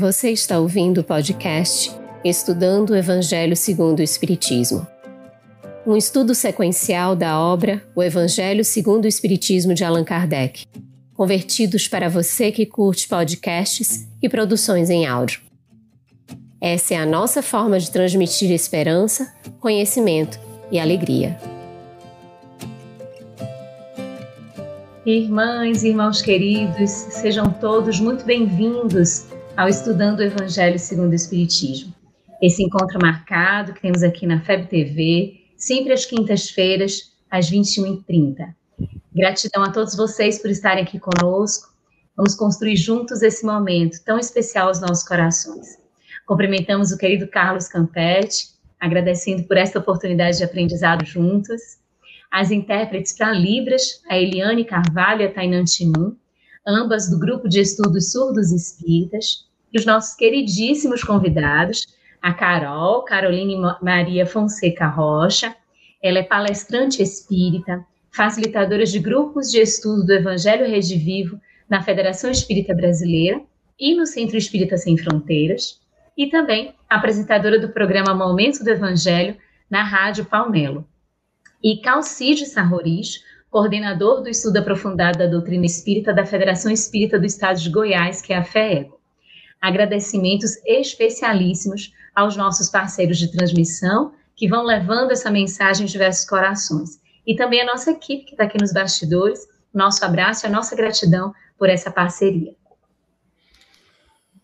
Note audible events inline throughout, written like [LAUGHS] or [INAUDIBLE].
Você está ouvindo o podcast Estudando o Evangelho segundo o Espiritismo. Um estudo sequencial da obra O Evangelho segundo o Espiritismo de Allan Kardec, convertidos para você que curte podcasts e produções em áudio. Essa é a nossa forma de transmitir esperança, conhecimento e alegria. Irmãs e irmãos queridos, sejam todos muito bem-vindos ao Estudando o Evangelho segundo o Espiritismo. Esse encontro marcado que temos aqui na FEB TV, sempre às quintas-feiras, às 21h30. Gratidão a todos vocês por estarem aqui conosco. Vamos construir juntos esse momento tão especial aos nossos corações. Cumprimentamos o querido Carlos Campetti, agradecendo por esta oportunidade de aprendizado juntos. As intérpretes para Libras, a Eliane Carvalho e a Tainan Tinum, ambas do Grupo de Estudos Surdos Espíritas, e os nossos queridíssimos convidados, a Carol, Caroline Maria Fonseca Rocha. Ela é palestrante espírita, facilitadora de grupos de estudo do Evangelho Rede Vivo na Federação Espírita Brasileira e no Centro Espírita Sem Fronteiras, e também apresentadora do programa Momento do Evangelho na Rádio Palmelo. E Calcide Sarroris, coordenador do estudo aprofundado da doutrina espírita da Federação Espírita do Estado de Goiás, que é a FEEGO. Agradecimentos especialíssimos aos nossos parceiros de transmissão, que vão levando essa mensagem em diversos corações. E também a nossa equipe que está aqui nos bastidores, nosso abraço e a nossa gratidão por essa parceria.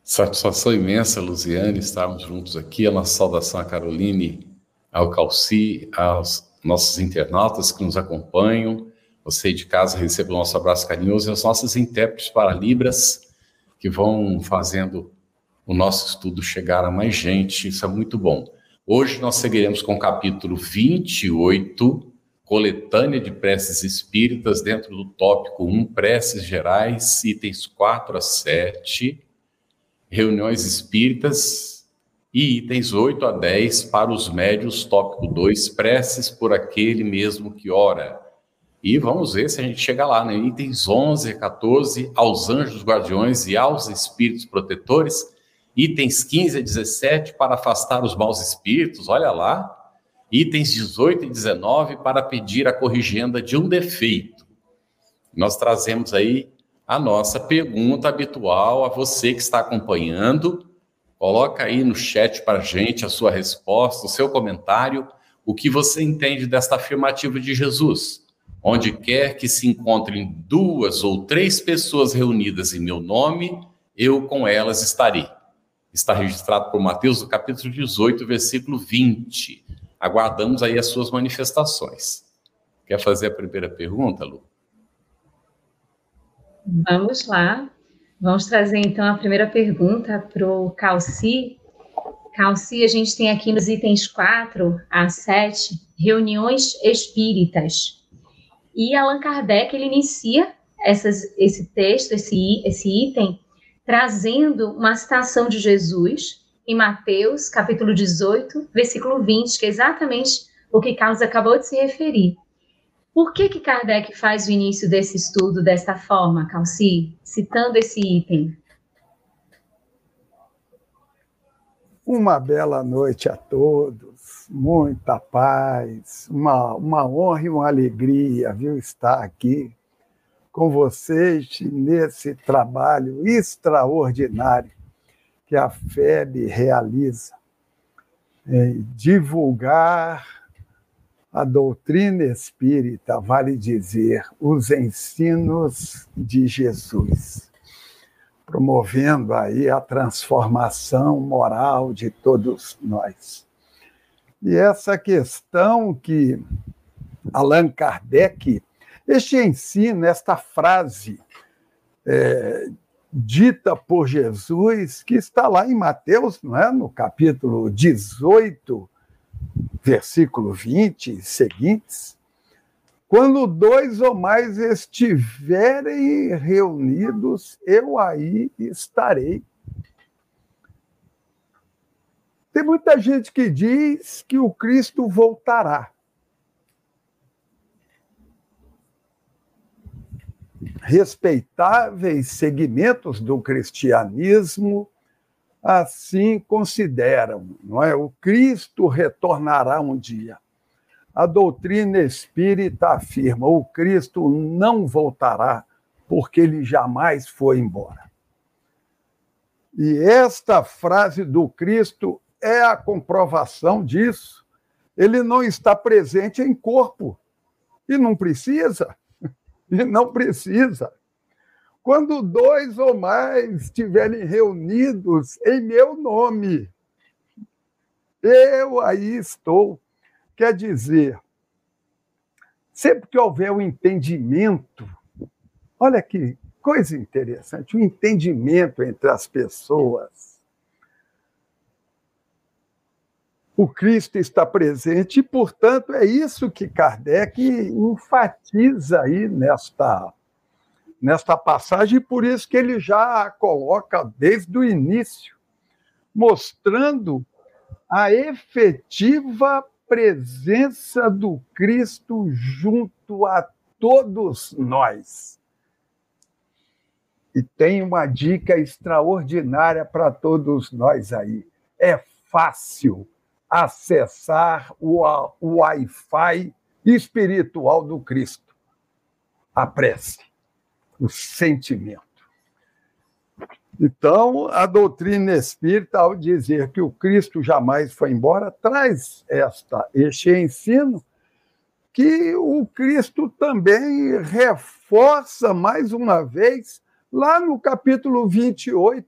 Satisfação imensa, Luziane, estarmos juntos aqui. A nossa saudação a Caroline, ao Calci, aos nossos internautas que nos acompanham. Você de casa receba o nosso abraço carinhoso e as nossas intérpretes para Libras, que vão fazendo o nosso estudo chegar a mais gente, isso é muito bom. Hoje nós seguiremos com o capítulo 28, coletânea de preces espíritas, dentro do tópico 1, preces gerais, itens 4 a 7, reuniões espíritas, e itens 8 a 10 para os médios, tópico 2, preces por aquele mesmo que ora. E vamos ver se a gente chega lá, né? Itens 11 a 14, aos anjos guardiões e aos espíritos protetores. Itens 15 a 17, para afastar os maus espíritos, olha lá. Itens 18 e 19, para pedir a corrigenda de um defeito. Nós trazemos aí a nossa pergunta habitual a você que está acompanhando. Coloca aí no chat para a gente a sua resposta, o seu comentário, o que você entende desta afirmativa de Jesus. Onde quer que se encontrem duas ou três pessoas reunidas em meu nome, eu com elas estarei. Está registrado por Mateus, no capítulo 18, versículo 20. Aguardamos aí as suas manifestações. Quer fazer a primeira pergunta, Lu? Vamos lá. Vamos trazer então a primeira pergunta para o Calci. Calci, a gente tem aqui nos itens 4 a 7, reuniões espíritas. E Allan Kardec ele inicia essas, esse texto, esse, esse item, trazendo uma citação de Jesus em Mateus, capítulo 18, versículo 20, que é exatamente o que Carlos acabou de se referir. Por que, que Kardec faz o início desse estudo desta forma, Calci, citando esse item? Uma bela noite a todos muita paz, uma, uma honra e uma alegria, viu, estar aqui com vocês nesse trabalho extraordinário que a FEB realiza, é, divulgar a doutrina espírita, vale dizer, os ensinos de Jesus, promovendo aí a transformação moral de todos nós. E essa questão que Allan Kardec, este ensino, esta frase é, dita por Jesus, que está lá em Mateus, não é? no capítulo 18, versículo 20 e seguintes, quando dois ou mais estiverem reunidos, eu aí estarei Tem muita gente que diz que o Cristo voltará. Respeitáveis segmentos do cristianismo assim consideram, não é? O Cristo retornará um dia. A doutrina espírita afirma: o Cristo não voltará, porque ele jamais foi embora. E esta frase do Cristo é a comprovação disso. Ele não está presente em corpo. E não precisa. E não precisa. Quando dois ou mais estiverem reunidos em meu nome, eu aí estou. Quer dizer, sempre que houver um entendimento, olha que coisa interessante, o um entendimento entre as pessoas. O Cristo está presente e, portanto, é isso que Kardec enfatiza aí nesta nesta passagem, e por isso que ele já a coloca desde o início, mostrando a efetiva presença do Cristo junto a todos nós. E tem uma dica extraordinária para todos nós aí. É fácil acessar o Wi-Fi espiritual do Cristo. A prece o sentimento. Então, a doutrina espírita, ao dizer que o Cristo jamais foi embora, traz esta, este ensino que o Cristo também reforça mais uma vez lá no capítulo 28,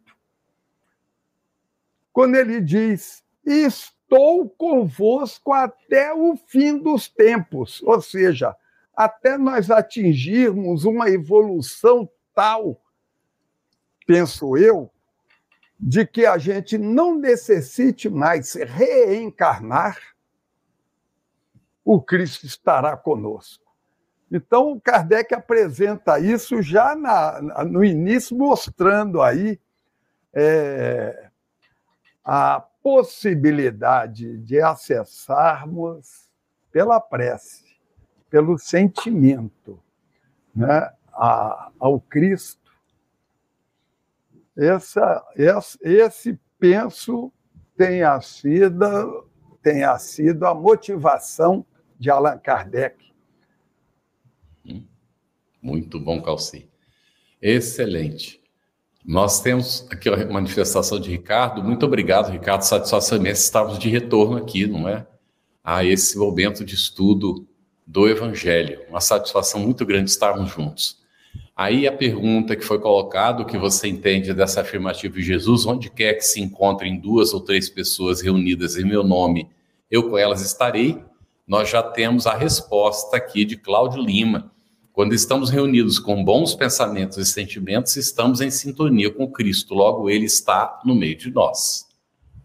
quando ele diz: Estou convosco até o fim dos tempos. Ou seja, até nós atingirmos uma evolução tal, penso eu, de que a gente não necessite mais reencarnar, o Cristo estará conosco. Então, Kardec apresenta isso já na, no início, mostrando aí é, a possibilidade de acessarmos pela prece pelo sentimento né, a, ao Cristo. Essa, esse, esse, penso, tenha sido, tenha sido a motivação de Allan Kardec. Hum, muito bom, Calci. Excelente. Nós temos aqui a manifestação de Ricardo. Muito obrigado, Ricardo. Satisfação imensa estarmos de retorno aqui, não é? A esse momento de estudo do Evangelho. Uma satisfação muito grande estarmos juntos. Aí a pergunta que foi colocada, o que você entende dessa afirmativa de Jesus, onde quer que se encontrem duas ou três pessoas reunidas em meu nome, eu com elas estarei. Nós já temos a resposta aqui de Cláudio Lima. Quando estamos reunidos com bons pensamentos e sentimentos, estamos em sintonia com Cristo, logo ele está no meio de nós.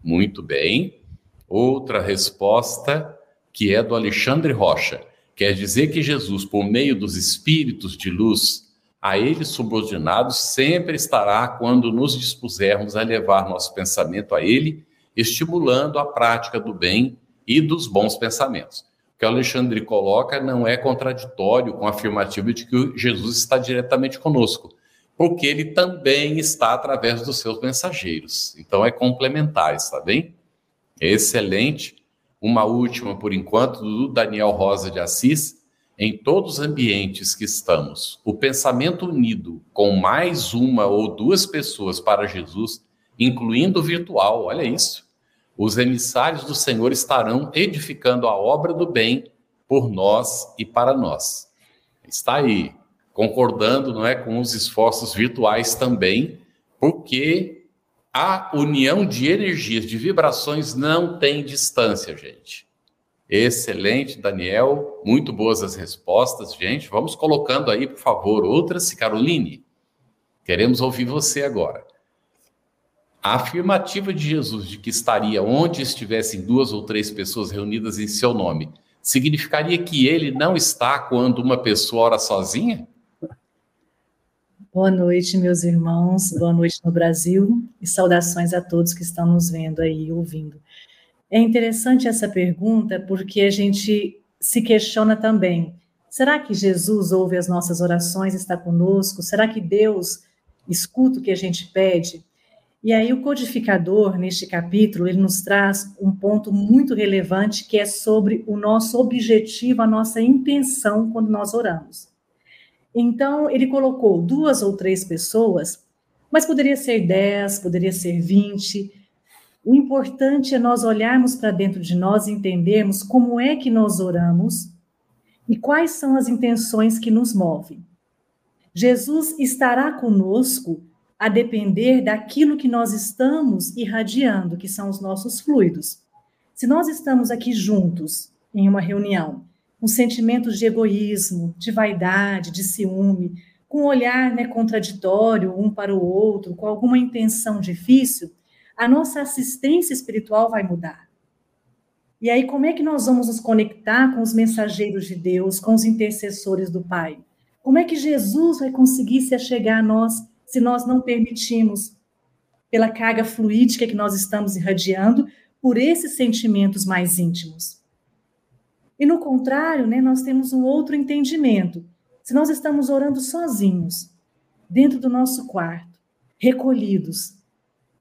Muito bem. Outra resposta que é do Alexandre Rocha. Quer dizer que Jesus, por meio dos espíritos de luz, a ele subordinados, sempre estará quando nos dispusermos a levar nosso pensamento a ele, estimulando a prática do bem e dos bons pensamentos. Que Alexandre coloca não é contraditório com a afirmativa de que Jesus está diretamente conosco, porque ele também está através dos seus mensageiros. Então é complementar, está bem? Excelente. Uma última, por enquanto, do Daniel Rosa de Assis. Em todos os ambientes que estamos, o pensamento unido com mais uma ou duas pessoas para Jesus, incluindo o virtual, olha isso. Os emissários do Senhor estarão edificando a obra do bem por nós e para nós. Está aí, concordando, não é, com os esforços virtuais também, porque a união de energias, de vibrações, não tem distância, gente. Excelente, Daniel. Muito boas as respostas, gente. Vamos colocando aí, por favor, outras. Caroline, queremos ouvir você agora. A afirmativa de Jesus de que estaria onde estivessem duas ou três pessoas reunidas em seu nome, significaria que ele não está quando uma pessoa ora sozinha? Boa noite, meus irmãos, boa noite no Brasil e saudações a todos que estão nos vendo aí, ouvindo. É interessante essa pergunta porque a gente se questiona também: será que Jesus ouve as nossas orações, está conosco? Será que Deus escuta o que a gente pede? E aí o codificador, neste capítulo, ele nos traz um ponto muito relevante que é sobre o nosso objetivo, a nossa intenção quando nós oramos. Então, ele colocou duas ou três pessoas, mas poderia ser dez, poderia ser vinte. O importante é nós olharmos para dentro de nós e entendermos como é que nós oramos e quais são as intenções que nos movem. Jesus estará conosco a depender daquilo que nós estamos irradiando, que são os nossos fluidos. Se nós estamos aqui juntos em uma reunião, com sentimentos de egoísmo, de vaidade, de ciúme, com um olhar né, contraditório um para o outro, com alguma intenção difícil, a nossa assistência espiritual vai mudar. E aí, como é que nós vamos nos conectar com os mensageiros de Deus, com os intercessores do Pai? Como é que Jesus vai conseguir se achegar a nós se nós não permitimos, pela carga fluídica que nós estamos irradiando, por esses sentimentos mais íntimos. E no contrário, né, nós temos um outro entendimento. Se nós estamos orando sozinhos, dentro do nosso quarto, recolhidos,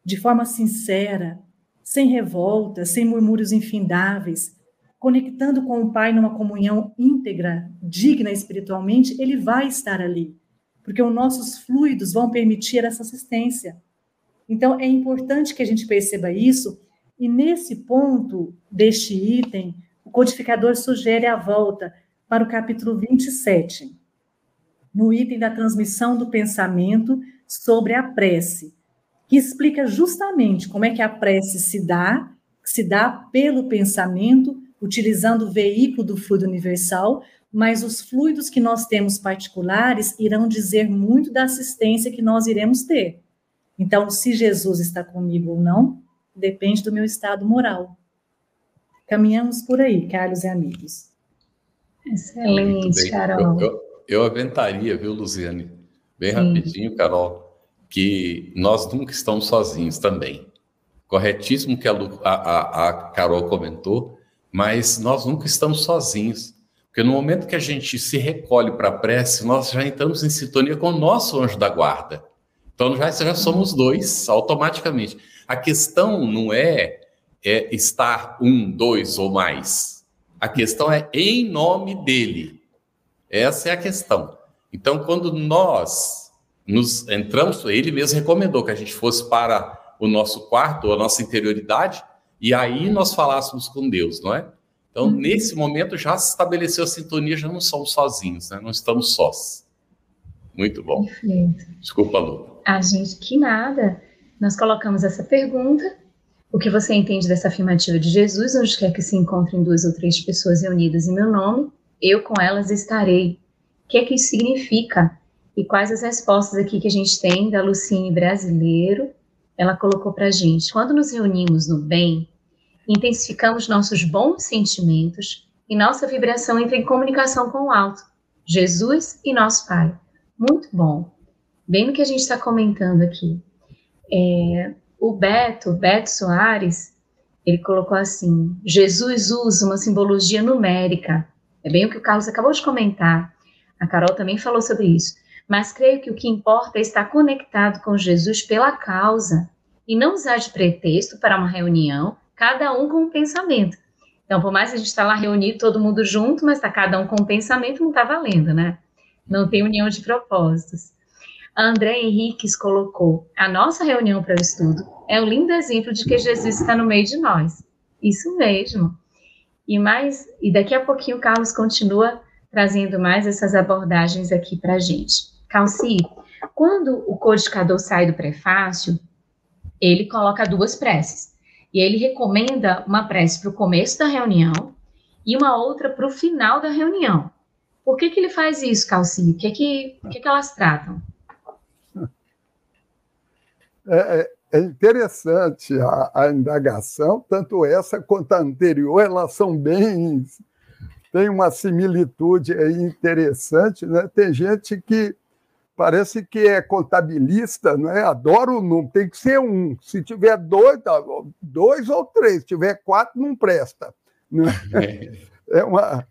de forma sincera, sem revolta, sem murmúrios infindáveis, conectando com o Pai numa comunhão íntegra, digna espiritualmente, ele vai estar ali porque os nossos fluidos vão permitir essa assistência. Então, é importante que a gente perceba isso, e nesse ponto deste item, o codificador sugere a volta para o capítulo 27, no item da transmissão do pensamento sobre a prece, que explica justamente como é que a prece se dá, se dá pelo pensamento, utilizando o veículo do fluido universal, mas os fluidos que nós temos particulares irão dizer muito da assistência que nós iremos ter. Então, se Jesus está comigo ou não, depende do meu estado moral. Caminhamos por aí, Carlos e amigos. Excelente, Carol. Eu, eu, eu, aventaria, viu, Luziane? Bem Sim. rapidinho, Carol, que nós nunca estamos sozinhos também. Corretíssimo que a, a, a Carol comentou, mas nós nunca estamos sozinhos. Porque no momento que a gente se recolhe para a prece, nós já entramos em sintonia com o nosso anjo da guarda. Então já, já somos dois automaticamente. A questão não é, é estar um, dois ou mais. A questão é em nome dele. Essa é a questão. Então, quando nós nos entramos, ele mesmo recomendou que a gente fosse para o nosso quarto, a nossa interioridade, e aí nós falássemos com Deus, não é? Então, uhum. nesse momento, já se estabeleceu a sintonia, já não somos sozinhos, né? não estamos sós. Muito bom. Perfeito. Desculpa, Lu. A gente, que nada. Nós colocamos essa pergunta. O que você entende dessa afirmativa de Jesus, onde quer que se encontrem duas ou três pessoas reunidas em meu nome, eu com elas estarei. O que é que isso significa? E quais as respostas aqui que a gente tem da Lucine Brasileiro? Ela colocou para a gente. Quando nos reunimos no bem, intensificamos nossos bons sentimentos e nossa vibração entra em comunicação com o alto, Jesus e nosso Pai. Muito bom. Bem no que a gente está comentando aqui. É, o Beto, Beto Soares, ele colocou assim: Jesus usa uma simbologia numérica. É bem o que o Carlos acabou de comentar. A Carol também falou sobre isso. Mas creio que o que importa é estar conectado com Jesus pela causa e não usar de pretexto para uma reunião cada um com um pensamento. Então, por mais que a gente está lá reunido, todo mundo junto, mas está cada um com um pensamento, não está valendo, né? Não tem união de propósitos. André Henriques colocou: a nossa reunião para o estudo é um lindo exemplo de que Jesus está no meio de nós. Isso mesmo. E mais, e daqui a pouquinho o Carlos continua trazendo mais essas abordagens aqui para a gente. Calci, quando o codificador sai do prefácio, ele coloca duas preces. E ele recomenda uma prece para o começo da reunião e uma outra para o final da reunião. Por que, que ele faz isso, Calci? O que, que, que, que elas tratam? É, é, é interessante a, a, indagação, tanto essa quanto a anterior, elas são bem. tem uma similitude interessante. Né? Tem gente que parece que é contabilista, não é? Adoro o número, tem que ser um. Se tiver dois, tá, dois ou três, se tiver quatro, não presta. Não é? [LAUGHS] é uma.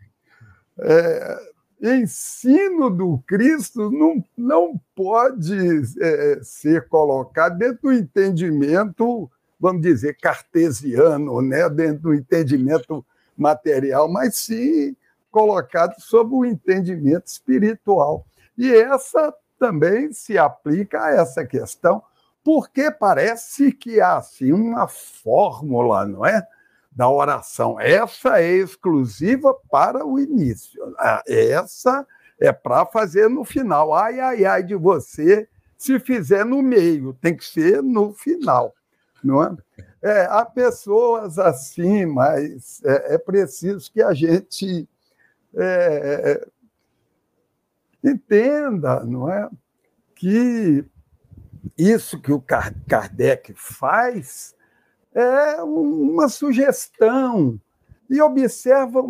É, ensino do Cristo não, não pode é, ser colocado dentro do entendimento, vamos dizer, cartesiano, né? dentro do entendimento material, mas sim colocado sob o entendimento espiritual. E essa também se aplica a essa questão, porque parece que há assim uma fórmula, não é? Da oração. Essa é exclusiva para o início. Ah, essa é para fazer no final. Ai, ai, ai de você se fizer no meio, tem que ser no final, não é? é há pessoas assim, mas é, é preciso que a gente é, entenda, não é, que isso que o Kardec faz é uma sugestão e observa,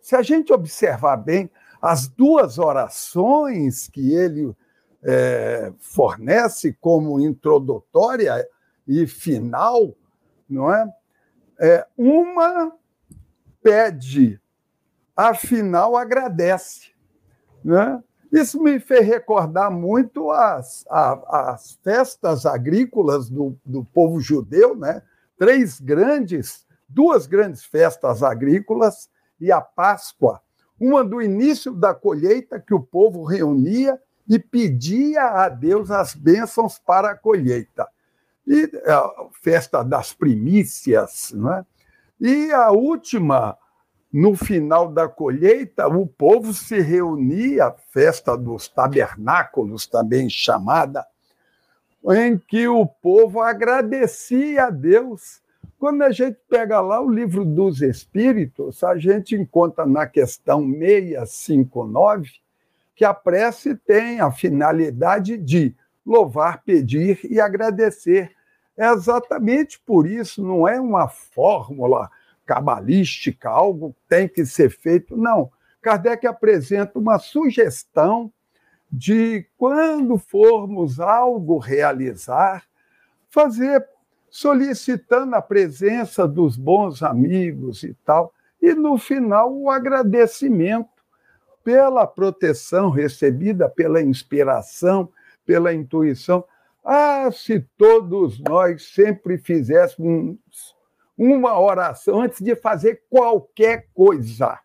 se a gente observar bem as duas orações que ele é, fornece como introdutória e final, não é? é uma pede afinal agradece. Né? Isso me fez recordar muito as, as festas agrícolas do, do povo judeu, né? três grandes, duas grandes festas agrícolas e a Páscoa, uma do início da colheita que o povo reunia e pedia a Deus as bênçãos para a colheita. E a festa das primícias, né? E a última no final da colheita, o povo se reunia, festa dos tabernáculos, também chamada, em que o povo agradecia a Deus. Quando a gente pega lá o livro dos Espíritos, a gente encontra na questão 659 que a prece tem a finalidade de louvar, pedir e agradecer. É exatamente por isso, não é uma fórmula cabalística, algo tem que ser feito. Não. Kardec apresenta uma sugestão de quando formos algo realizar, fazer solicitando a presença dos bons amigos e tal, e no final o agradecimento pela proteção recebida, pela inspiração, pela intuição. Ah, se todos nós sempre fizéssemos uma oração antes de fazer qualquer coisa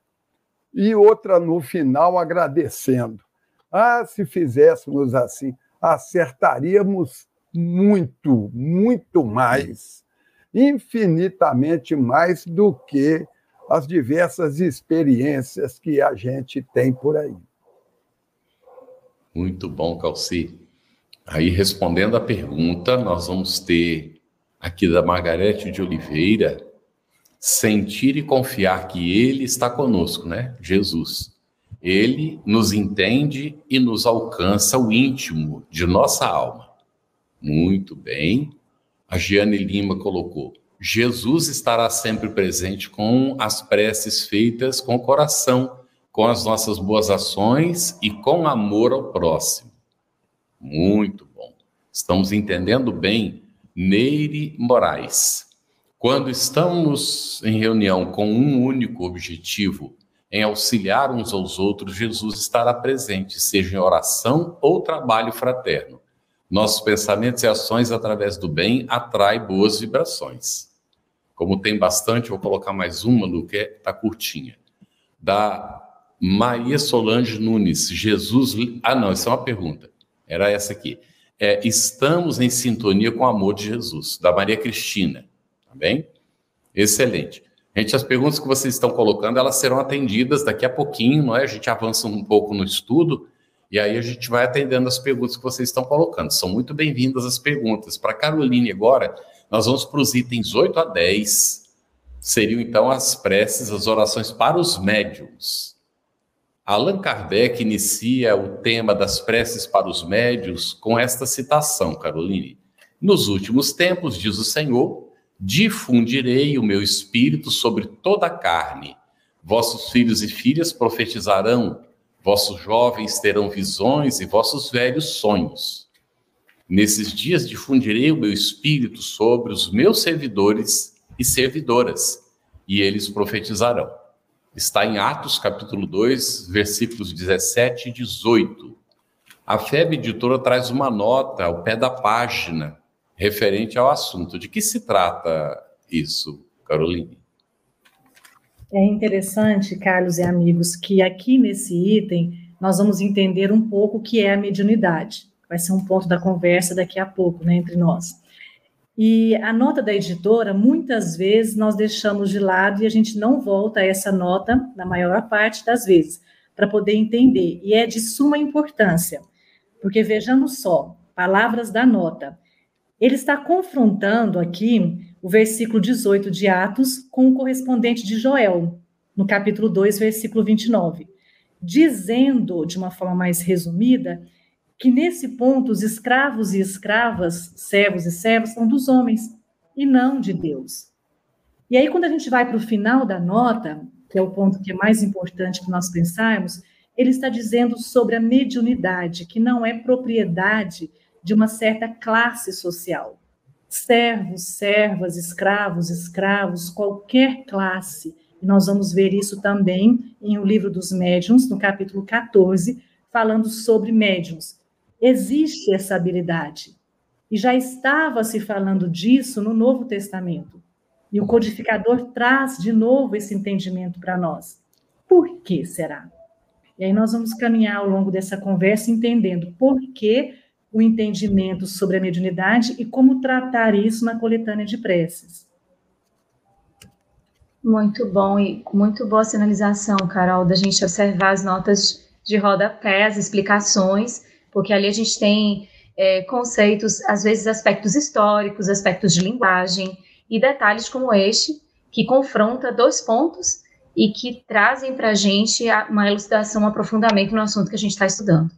e outra no final agradecendo. Ah, se fizéssemos assim, acertaríamos muito, muito mais, infinitamente mais do que as diversas experiências que a gente tem por aí. Muito bom, Calci. Aí, respondendo à pergunta, nós vamos ter aqui da Margarete de Oliveira, sentir e confiar que Ele está conosco, né? Jesus. Ele nos entende e nos alcança o íntimo de nossa alma. Muito bem. A Giane Lima colocou: Jesus estará sempre presente com as preces feitas com o coração, com as nossas boas ações e com amor ao próximo. Muito bom. Estamos entendendo bem Neire Moraes. Quando estamos em reunião com um único objetivo, em auxiliar uns aos outros, Jesus estará presente, seja em oração ou trabalho fraterno. Nossos pensamentos e ações através do bem atraem boas vibrações. Como tem bastante, vou colocar mais uma do que está curtinha. Da Maria Solange Nunes, Jesus. Ah, não, essa é uma pergunta. Era essa aqui é, estamos em sintonia com o amor de Jesus, da Maria Cristina, tá bem? Excelente. Gente, as perguntas que vocês estão colocando, elas serão atendidas daqui a pouquinho, não é? A gente avança um pouco no estudo e aí a gente vai atendendo as perguntas que vocês estão colocando. São muito bem-vindas as perguntas. Para Caroline agora, nós vamos para os itens 8 a 10. Seriam então as preces, as orações para os médiums. Allan Kardec inicia o tema das preces para os médios com esta citação, Caroline. Nos últimos tempos, diz o Senhor, difundirei o meu espírito sobre toda a carne. Vossos filhos e filhas profetizarão, vossos jovens terão visões e vossos velhos sonhos. Nesses dias difundirei o meu espírito sobre os meus servidores e servidoras, e eles profetizarão. Está em Atos capítulo 2, versículos 17 e 18. A FEB Editora traz uma nota ao pé da página referente ao assunto. De que se trata isso, Caroline? É interessante, Carlos e amigos, que aqui nesse item nós vamos entender um pouco o que é a mediunidade. Vai ser um ponto da conversa daqui a pouco, né, entre nós. E a nota da editora, muitas vezes nós deixamos de lado e a gente não volta a essa nota, na maior parte das vezes, para poder entender. E é de suma importância, porque vejamos só, palavras da nota. Ele está confrontando aqui o versículo 18 de Atos com o correspondente de Joel, no capítulo 2, versículo 29 dizendo, de uma forma mais resumida, que nesse ponto os escravos e escravas, servos e servas, são dos homens e não de Deus. E aí, quando a gente vai para o final da nota, que é o ponto que é mais importante para nós pensarmos, ele está dizendo sobre a mediunidade, que não é propriedade de uma certa classe social. Servos, servas, escravos, escravos, qualquer classe e nós vamos ver isso também em O Livro dos Médiuns, no capítulo 14, falando sobre médiuns. Existe essa habilidade. E já estava se falando disso no Novo Testamento. E o codificador traz de novo esse entendimento para nós. Por que será? E aí nós vamos caminhar ao longo dessa conversa entendendo por que o entendimento sobre a mediunidade e como tratar isso na coletânea de preces. Muito bom e muito boa sinalização, Carol, da gente observar as notas de rodapé, as explicações, porque ali a gente tem é, conceitos, às vezes aspectos históricos, aspectos de linguagem e detalhes como este, que confronta dois pontos e que trazem para a gente uma elucidação, um aprofundamento no assunto que a gente está estudando.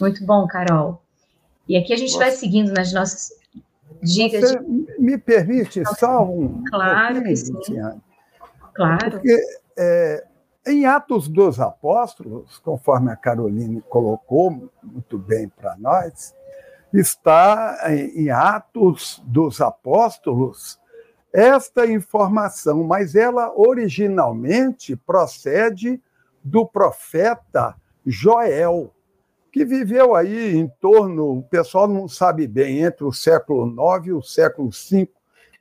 Muito bom, Carol. E aqui a gente Nossa. vai seguindo nas nossas dicas. Você de... me permite só um. Claro que sim. Claro. Porque é, em Atos dos Apóstolos, conforme a Caroline colocou muito bem para nós, está em Atos dos Apóstolos esta informação, mas ela originalmente procede do profeta Joel, que viveu aí em torno, o pessoal não sabe bem, entre o século IX e o século V,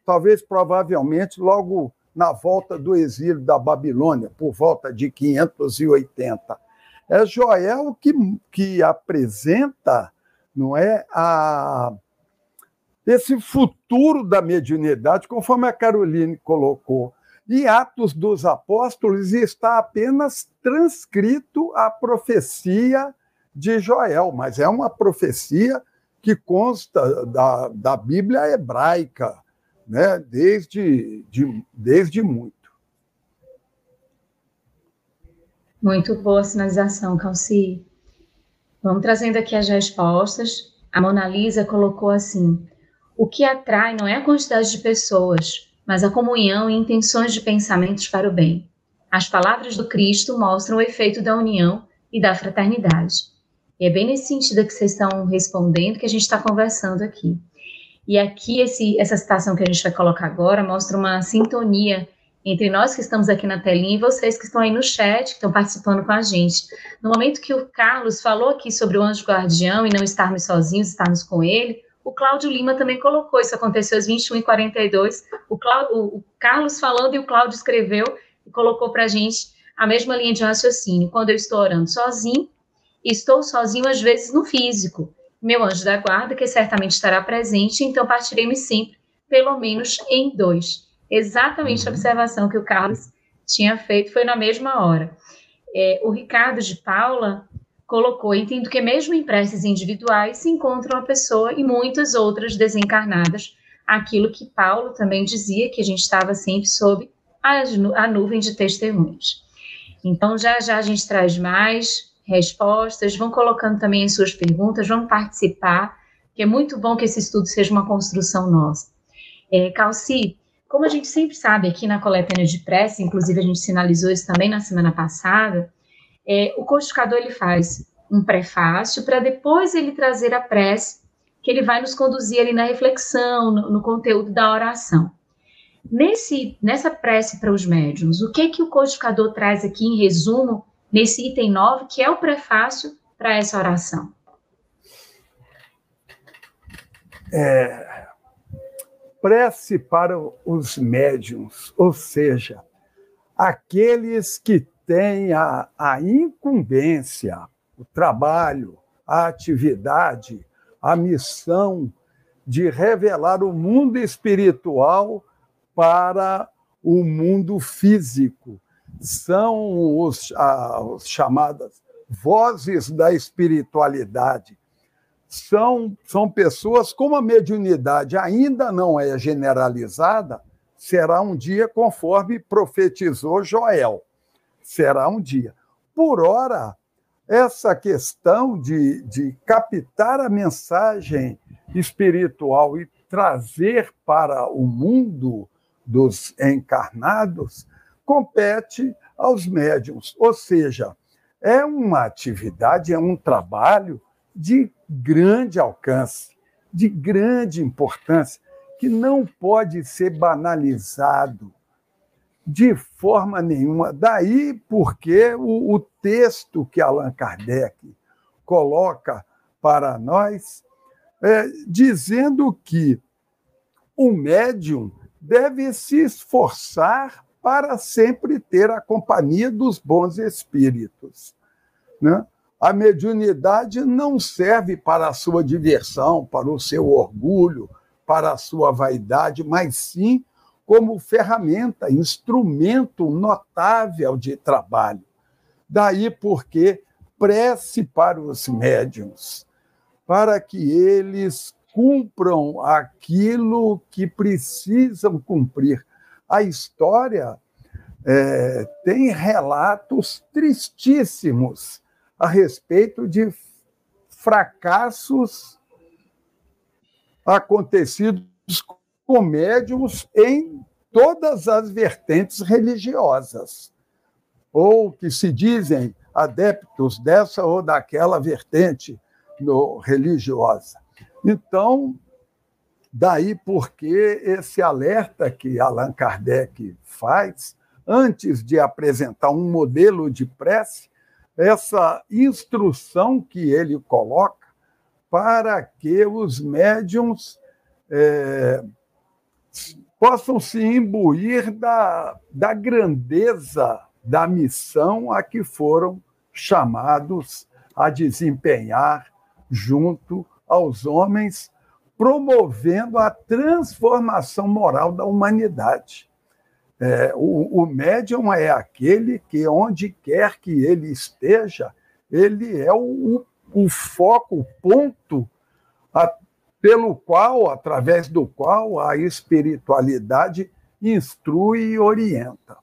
talvez provavelmente logo na volta do exílio da Babilônia, por volta de 580. É Joel que, que apresenta não é, a, esse futuro da mediunidade, conforme a Caroline colocou. Em Atos dos Apóstolos está apenas transcrito a profecia de Joel, mas é uma profecia que consta da, da Bíblia hebraica né, desde, de, desde muito. Muito boa sinalização, Calci. Vamos trazendo aqui as respostas. A Mona Lisa colocou assim: o que atrai não é a quantidade de pessoas, mas a comunhão e intenções de pensamentos para o bem. As palavras do Cristo mostram o efeito da união e da fraternidade. E é bem nesse sentido que vocês estão respondendo que a gente está conversando aqui. E aqui, esse, essa citação que a gente vai colocar agora mostra uma sintonia entre nós que estamos aqui na telinha e vocês que estão aí no chat, que estão participando com a gente. No momento que o Carlos falou aqui sobre o anjo guardião e não estarmos sozinhos, estarmos com ele, o Cláudio Lima também colocou, isso aconteceu às 21h42, o, o, Carlos falando e o Cláudio escreveu e colocou para a gente a mesma linha de raciocínio. Quando eu estou orando sozinho, estou sozinho às vezes no físico, meu anjo da guarda, que certamente estará presente, então partiremos sempre, pelo menos em dois. Exatamente a uhum. observação que o Carlos tinha feito foi na mesma hora. É, o Ricardo de Paula colocou, entendo que mesmo em preces individuais se encontra uma pessoa e muitas outras desencarnadas, aquilo que Paulo também dizia, que a gente estava sempre sob a, a nuvem de testemunhos. Então, já já a gente traz mais, respostas, vão colocando também as suas perguntas, vão participar, que é muito bom que esse estudo seja uma construção nossa. É, Calci, como a gente sempre sabe aqui na coletânea de prece, inclusive a gente sinalizou isso também na semana passada, é, o codificador ele faz um prefácio para depois ele trazer a prece, que ele vai nos conduzir ali na reflexão, no, no conteúdo da oração. Nesse, nessa prece para os médiums, o que que o codificador traz aqui em resumo nesse item 9, que é o prefácio para essa oração? É, prece para os médiums, ou seja, aqueles que têm a, a incumbência, o trabalho, a atividade, a missão de revelar o mundo espiritual para o mundo físico. São os, as chamadas vozes da espiritualidade. São, são pessoas, como a mediunidade ainda não é generalizada, será um dia conforme profetizou Joel. Será um dia. Por ora, essa questão de, de captar a mensagem espiritual e trazer para o mundo dos encarnados compete aos médiums, ou seja, é uma atividade, é um trabalho de grande alcance, de grande importância, que não pode ser banalizado de forma nenhuma. Daí porque o, o texto que Allan Kardec coloca para nós, é, dizendo que o médium deve se esforçar para sempre ter a companhia dos bons espíritos. Né? A mediunidade não serve para a sua diversão, para o seu orgulho, para a sua vaidade, mas sim como ferramenta, instrumento notável de trabalho. Daí porque prece para os médiums, para que eles cumpram aquilo que precisam cumprir. A história é, tem relatos tristíssimos a respeito de fracassos acontecidos com médiums em todas as vertentes religiosas, ou que se dizem adeptos dessa ou daquela vertente no, religiosa. Então, daí porque esse alerta que Allan Kardec faz, antes de apresentar um modelo de prece, essa instrução que ele coloca para que os médiums é, possam se imbuir da, da grandeza da missão a que foram chamados a desempenhar junto aos homens, promovendo a transformação moral da humanidade. É, o, o médium é aquele que, onde quer que ele esteja, ele é o, o foco, o ponto a, pelo qual, através do qual a espiritualidade instrui e orienta.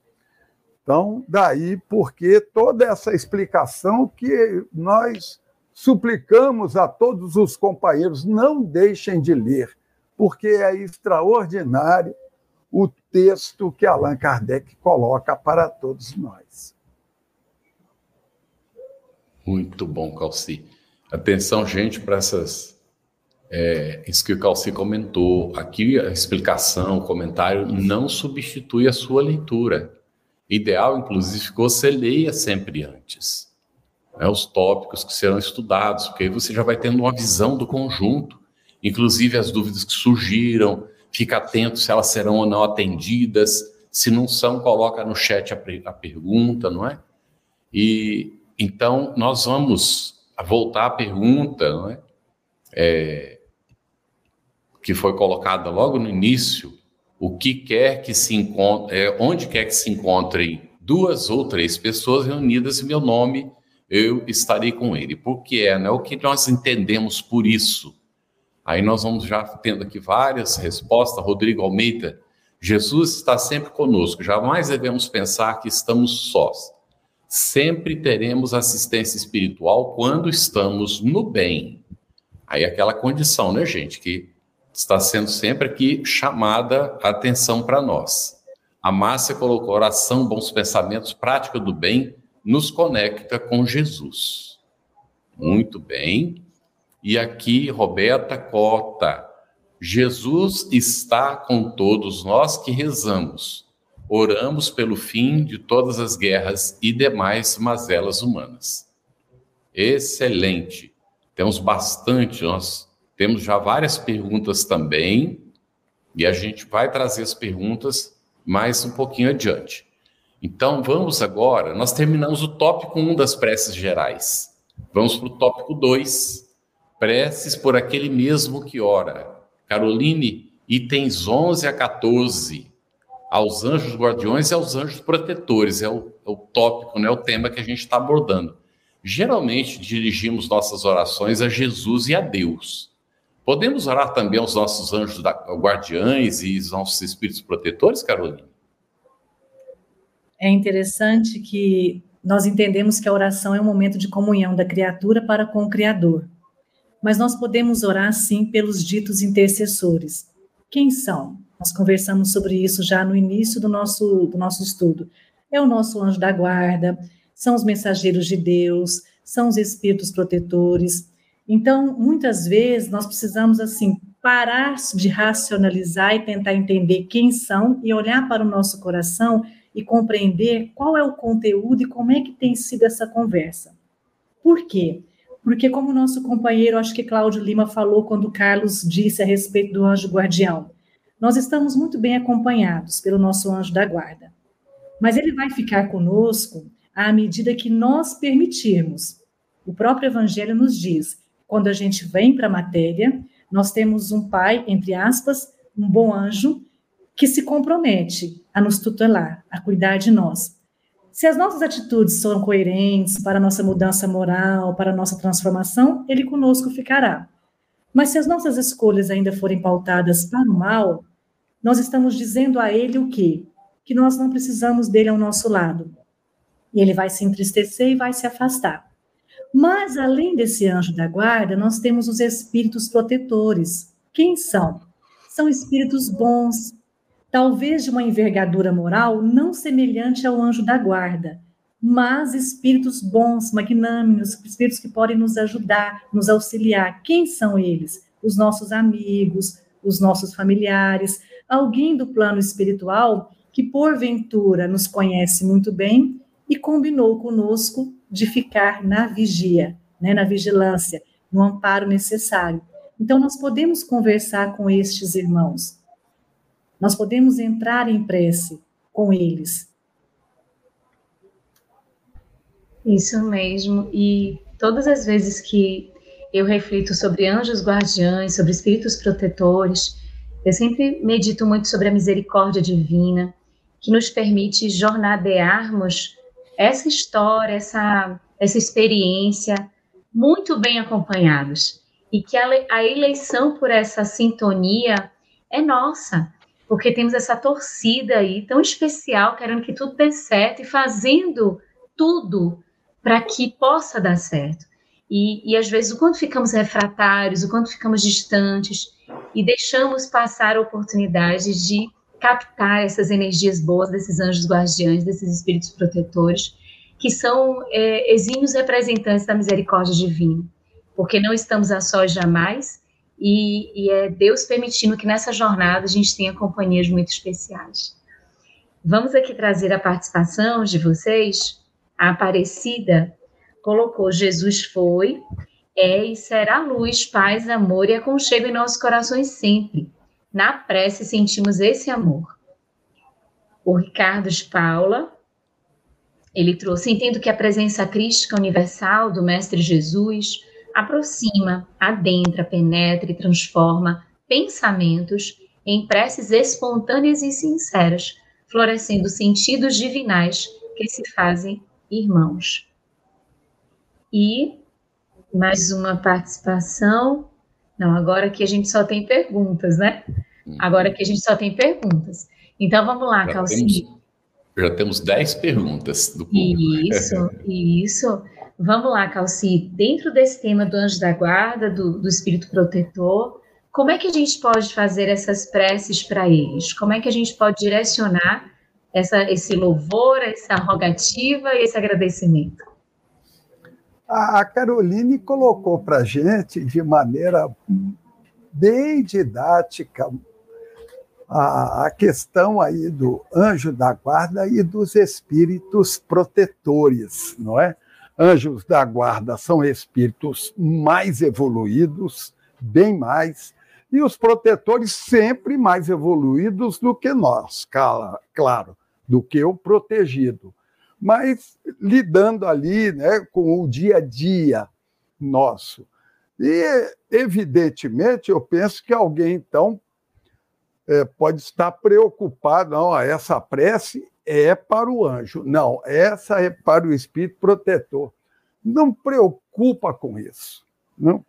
Então, daí porque toda essa explicação que nós suplicamos a todos os companheiros, não deixem de ler, porque é extraordinário o texto que Allan Kardec coloca para todos nós. Muito bom, Calci. Atenção, gente, para essas. É, isso que o Calci comentou. Aqui a explicação, o comentário não substitui a sua leitura. Ideal, inclusive, que você leia sempre antes né, os tópicos que serão estudados, porque aí você já vai tendo uma visão do conjunto, inclusive as dúvidas que surgiram, fica atento se elas serão ou não atendidas, se não são, coloca no chat a, a pergunta, não é? E então nós vamos voltar à pergunta, não é? é que foi colocada logo no início, o que quer que se encontre, é, onde quer que se encontrem duas ou três pessoas reunidas em meu nome, eu estarei com ele. Por que é, né? O que nós entendemos por isso? Aí nós vamos já tendo aqui várias respostas. Rodrigo Almeida, Jesus está sempre conosco. Jamais devemos pensar que estamos sós. Sempre teremos assistência espiritual quando estamos no bem. Aí aquela condição, né, gente, que está sendo sempre aqui chamada a atenção para nós. A Márcia colocou oração, bons pensamentos, prática do bem, nos conecta com Jesus. Muito bem. E aqui, Roberta Cota, Jesus está com todos nós que rezamos. Oramos pelo fim de todas as guerras e demais mazelas humanas. Excelente. Temos bastante, nós temos já várias perguntas também, e a gente vai trazer as perguntas mais um pouquinho adiante. Então, vamos agora, nós terminamos o tópico 1 das preces gerais. Vamos para o tópico 2, preces por aquele mesmo que ora. Caroline, itens 11 a 14, aos anjos guardiões e aos anjos protetores, é o, é o tópico, né, o tema que a gente está abordando. Geralmente dirigimos nossas orações a Jesus e a Deus. Podemos orar também aos nossos anjos da, guardiães e aos nossos espíritos protetores, Caroline? É interessante que nós entendemos que a oração é um momento de comunhão da criatura para com o Criador mas nós podemos orar sim pelos ditos intercessores. Quem são? Nós conversamos sobre isso já no início do nosso, do nosso estudo. É o nosso anjo da guarda, são os mensageiros de Deus, são os espíritos protetores. Então, muitas vezes nós precisamos assim parar de racionalizar e tentar entender quem são e olhar para o nosso coração e compreender qual é o conteúdo e como é que tem sido essa conversa. Por quê? porque como o nosso companheiro, acho que Cláudio Lima falou quando Carlos disse a respeito do anjo guardião, nós estamos muito bem acompanhados pelo nosso anjo da guarda. Mas ele vai ficar conosco à medida que nós permitirmos. O próprio evangelho nos diz, quando a gente vem para a matéria, nós temos um pai, entre aspas, um bom anjo, que se compromete a nos tutelar, a cuidar de nós. Se as nossas atitudes são coerentes para a nossa mudança moral, para a nossa transformação, ele conosco ficará. Mas se as nossas escolhas ainda forem pautadas para o mal, nós estamos dizendo a ele o quê? Que nós não precisamos dele ao nosso lado. E ele vai se entristecer e vai se afastar. Mas, além desse anjo da guarda, nós temos os espíritos protetores. Quem são? São espíritos bons, talvez de uma envergadura moral não semelhante ao anjo da guarda, mas espíritos bons, magnâmios, espíritos que podem nos ajudar, nos auxiliar. Quem são eles? Os nossos amigos, os nossos familiares, alguém do plano espiritual que porventura nos conhece muito bem e combinou conosco de ficar na vigia, né, na vigilância, no amparo necessário. Então nós podemos conversar com estes irmãos nós podemos entrar em prece com eles. Isso mesmo. E todas as vezes que eu reflito sobre anjos guardiães, sobre espíritos protetores, eu sempre medito muito sobre a misericórdia divina, que nos permite jornadearmos essa história, essa, essa experiência, muito bem acompanhados. E que a, a eleição por essa sintonia é nossa porque temos essa torcida aí tão especial, querendo que tudo dê certo e fazendo tudo para que possa dar certo. E, e às vezes, o quanto ficamos refratários, o quanto ficamos distantes e deixamos passar a oportunidade de captar essas energias boas desses anjos guardiães, desses espíritos protetores, que são é, exímios representantes da misericórdia divina, porque não estamos a sós jamais e, e é Deus permitindo que nessa jornada a gente tenha companhias muito especiais. Vamos aqui trazer a participação de vocês. A Aparecida colocou: Jesus foi, é e será luz, paz, amor e aconchego em nossos corações sempre. Na prece sentimos esse amor. O Ricardo de Paula, ele trouxe: entendo que a presença crística universal do Mestre Jesus aproxima, adentra, penetra e transforma pensamentos em preces espontâneas e sinceras, florescendo sentidos divinais que se fazem irmãos. E mais uma participação. Não, agora que a gente só tem perguntas, né? Uhum. Agora que a gente só tem perguntas. Então vamos lá, Calcinha. Já temos 10 perguntas do público. Isso, isso. Vamos lá, Calci. Dentro desse tema do anjo da guarda, do, do espírito protetor, como é que a gente pode fazer essas preces para eles? Como é que a gente pode direcionar essa, esse louvor, essa rogativa e esse agradecimento? A Caroline colocou para a gente de maneira bem didática a, a questão aí do anjo da guarda e dos espíritos protetores, não é? Anjos da guarda são espíritos mais evoluídos, bem mais, e os protetores sempre mais evoluídos do que nós, claro, do que o protegido. Mas lidando ali né, com o dia a dia nosso. E, evidentemente, eu penso que alguém, então, é, pode estar preocupado, não, essa prece é para o anjo, não, essa é para o espírito protetor. Não preocupa com isso, não,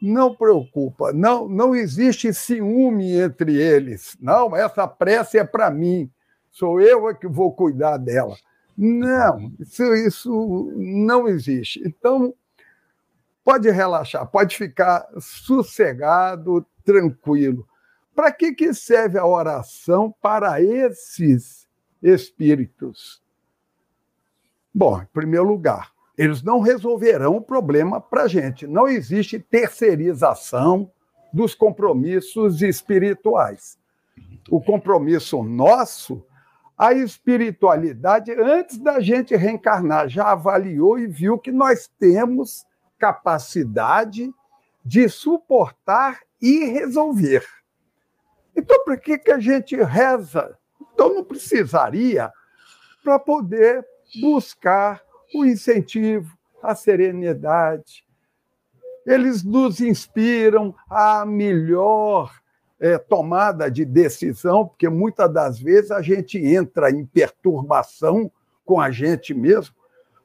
não preocupa, não, não existe ciúme entre eles, não, essa prece é para mim, sou eu é que vou cuidar dela. Não, isso, isso não existe. Então, pode relaxar, pode ficar sossegado, tranquilo. Para que, que serve a oração para esses espíritos? Bom, em primeiro lugar, eles não resolverão o problema para a gente. Não existe terceirização dos compromissos espirituais. O compromisso nosso, a espiritualidade, antes da gente reencarnar, já avaliou e viu que nós temos capacidade de suportar e resolver. Então, por que, que a gente reza? Então, não precisaria para poder buscar o incentivo, a serenidade. Eles nos inspiram a melhor é, tomada de decisão, porque muitas das vezes a gente entra em perturbação com a gente mesmo,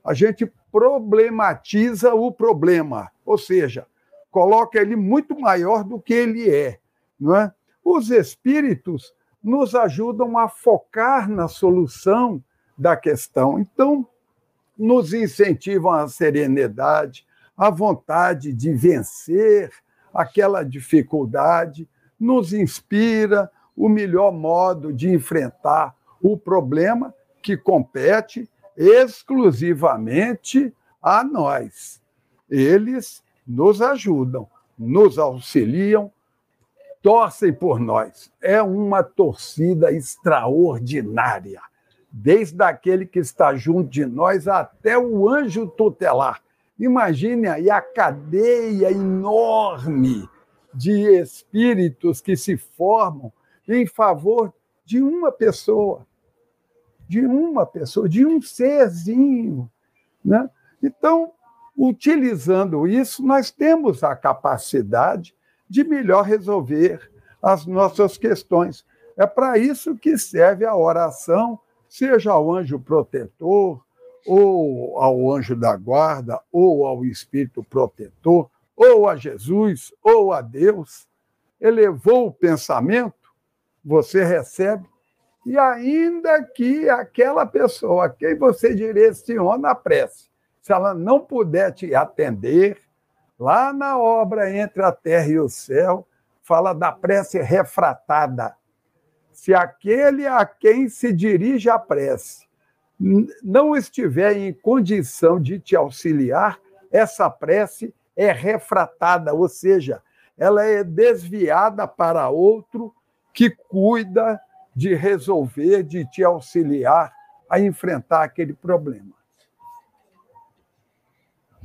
a gente problematiza o problema, ou seja, coloca ele muito maior do que ele é, não é? Os espíritos nos ajudam a focar na solução da questão. Então, nos incentivam a serenidade, a vontade de vencer aquela dificuldade, nos inspira o melhor modo de enfrentar o problema que compete exclusivamente a nós. Eles nos ajudam, nos auxiliam, torcem por nós. É uma torcida extraordinária, desde aquele que está junto de nós até o anjo tutelar. Imagine aí a cadeia enorme de espíritos que se formam em favor de uma pessoa, de uma pessoa, de um serzinho. Né? Então, utilizando isso, nós temos a capacidade de melhor resolver as nossas questões. É para isso que serve a oração, seja ao anjo protetor, ou ao anjo da guarda, ou ao espírito protetor, ou a Jesus, ou a Deus. Elevou o pensamento, você recebe, e ainda que aquela pessoa a quem você direciona a prece, se ela não puder te atender, Lá na obra Entre a Terra e o Céu, fala da prece refratada. Se aquele a quem se dirige a prece não estiver em condição de te auxiliar, essa prece é refratada, ou seja, ela é desviada para outro que cuida de resolver, de te auxiliar a enfrentar aquele problema.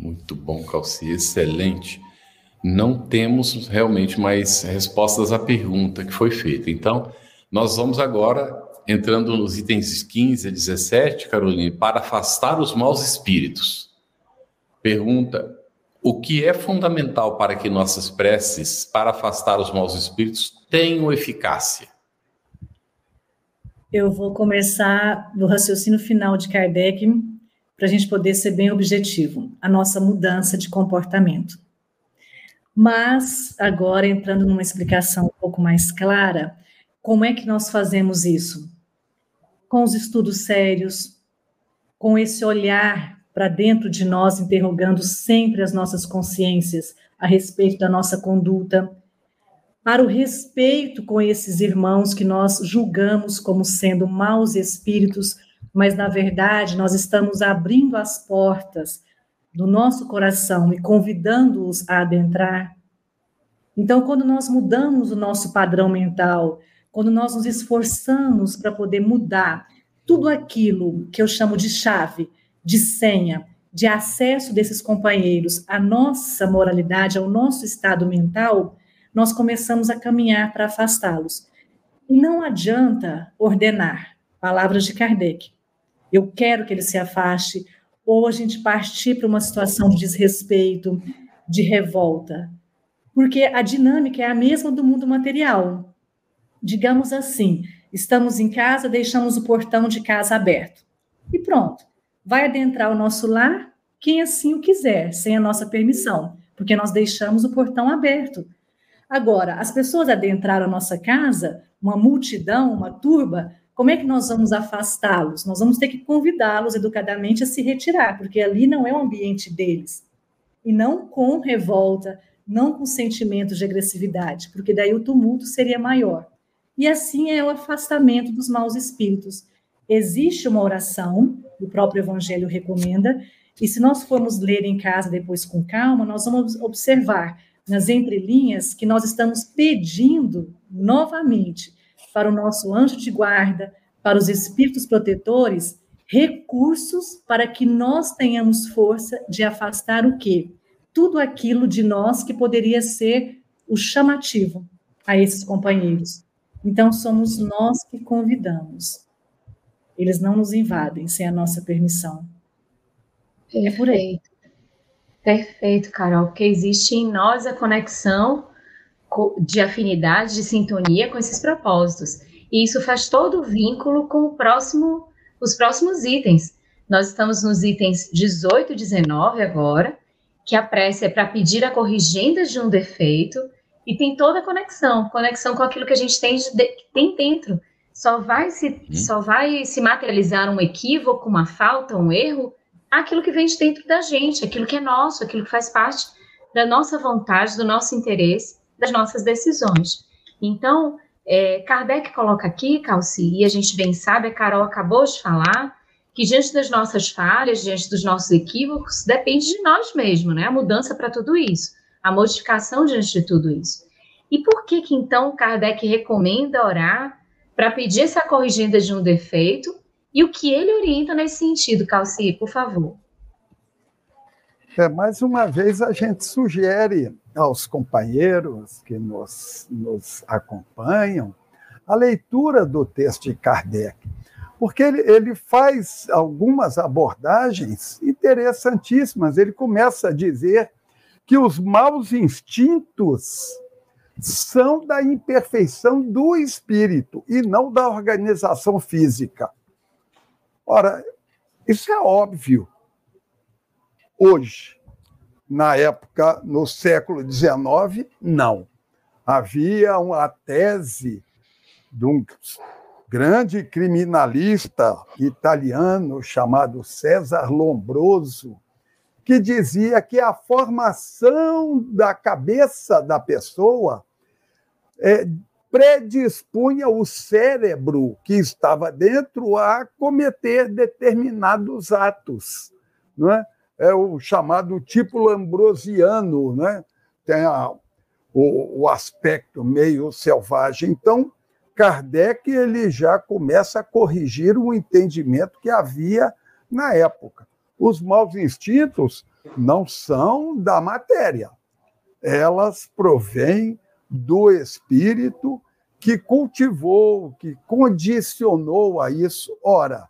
Muito bom, Calci, excelente. Não temos realmente mais respostas à pergunta que foi feita. Então, nós vamos agora entrando nos itens 15 a 17, Caroline, para afastar os maus espíritos. Pergunta: o que é fundamental para que nossas preces para afastar os maus espíritos tenham eficácia? Eu vou começar do raciocínio final de Kardec, para a gente poder ser bem objetivo, a nossa mudança de comportamento. Mas, agora entrando numa explicação um pouco mais clara, como é que nós fazemos isso? Com os estudos sérios, com esse olhar para dentro de nós, interrogando sempre as nossas consciências a respeito da nossa conduta, para o respeito com esses irmãos que nós julgamos como sendo maus espíritos, mas na verdade nós estamos abrindo as portas do nosso coração e convidando-os a adentrar. Então, quando nós mudamos o nosso padrão mental, quando nós nos esforçamos para poder mudar tudo aquilo que eu chamo de chave, de senha, de acesso desses companheiros à nossa moralidade, ao nosso estado mental, nós começamos a caminhar para afastá-los. E não adianta ordenar, palavras de Kardec. Eu quero que ele se afaste, ou a gente partir para uma situação de desrespeito, de revolta. Porque a dinâmica é a mesma do mundo material. Digamos assim, estamos em casa, deixamos o portão de casa aberto. E pronto. Vai adentrar o nosso lar quem assim o quiser, sem a nossa permissão, porque nós deixamos o portão aberto. Agora, as pessoas adentraram a nossa casa, uma multidão, uma turba, como é que nós vamos afastá-los? Nós vamos ter que convidá-los educadamente a se retirar, porque ali não é o ambiente deles. E não com revolta, não com sentimentos de agressividade, porque daí o tumulto seria maior. E assim é o afastamento dos maus espíritos. Existe uma oração, o próprio Evangelho recomenda, e se nós formos ler em casa depois com calma, nós vamos observar nas entrelinhas que nós estamos pedindo novamente para o nosso anjo de guarda, para os espíritos protetores, recursos para que nós tenhamos força de afastar o quê? Tudo aquilo de nós que poderia ser o chamativo a esses companheiros. Então, somos nós que convidamos. Eles não nos invadem sem a nossa permissão. Perfeito. É por aí. Perfeito, Carol, porque existe em nós a conexão de afinidade, de sintonia com esses propósitos. E isso faz todo o vínculo com o próximo, os próximos itens. Nós estamos nos itens 18 e 19 agora, que a prece é para pedir a corrigenda de um defeito, e tem toda a conexão, conexão com aquilo que a gente tem, de, tem dentro. Só vai, se, hum. só vai se materializar um equívoco, uma falta, um erro, aquilo que vem de dentro da gente, aquilo que é nosso, aquilo que faz parte da nossa vontade, do nosso interesse, das nossas decisões. Então, é, Kardec coloca aqui, Calci, e a gente bem sabe, a Carol acabou de falar, que diante das nossas falhas, diante dos nossos equívocos, depende de nós mesmos, né? A mudança para tudo isso, a modificação diante de tudo isso. E por que que então Kardec recomenda orar para pedir essa corrigida de um defeito e o que ele orienta nesse sentido, Calci, por favor? É, mais uma vez, a gente sugere aos companheiros que nos, nos acompanham a leitura do texto de Kardec, porque ele, ele faz algumas abordagens interessantíssimas. Ele começa a dizer que os maus instintos são da imperfeição do espírito e não da organização física. Ora, isso é óbvio. Hoje, na época, no século XIX, não. Havia uma tese de um grande criminalista italiano chamado César Lombroso, que dizia que a formação da cabeça da pessoa é, predispunha o cérebro que estava dentro a cometer determinados atos. Não é? É o chamado tipo lambrosiano, né? tem a, o, o aspecto meio selvagem. Então, Kardec ele já começa a corrigir o entendimento que havia na época. Os maus instintos não são da matéria, elas provêm do espírito que cultivou, que condicionou a isso. Ora,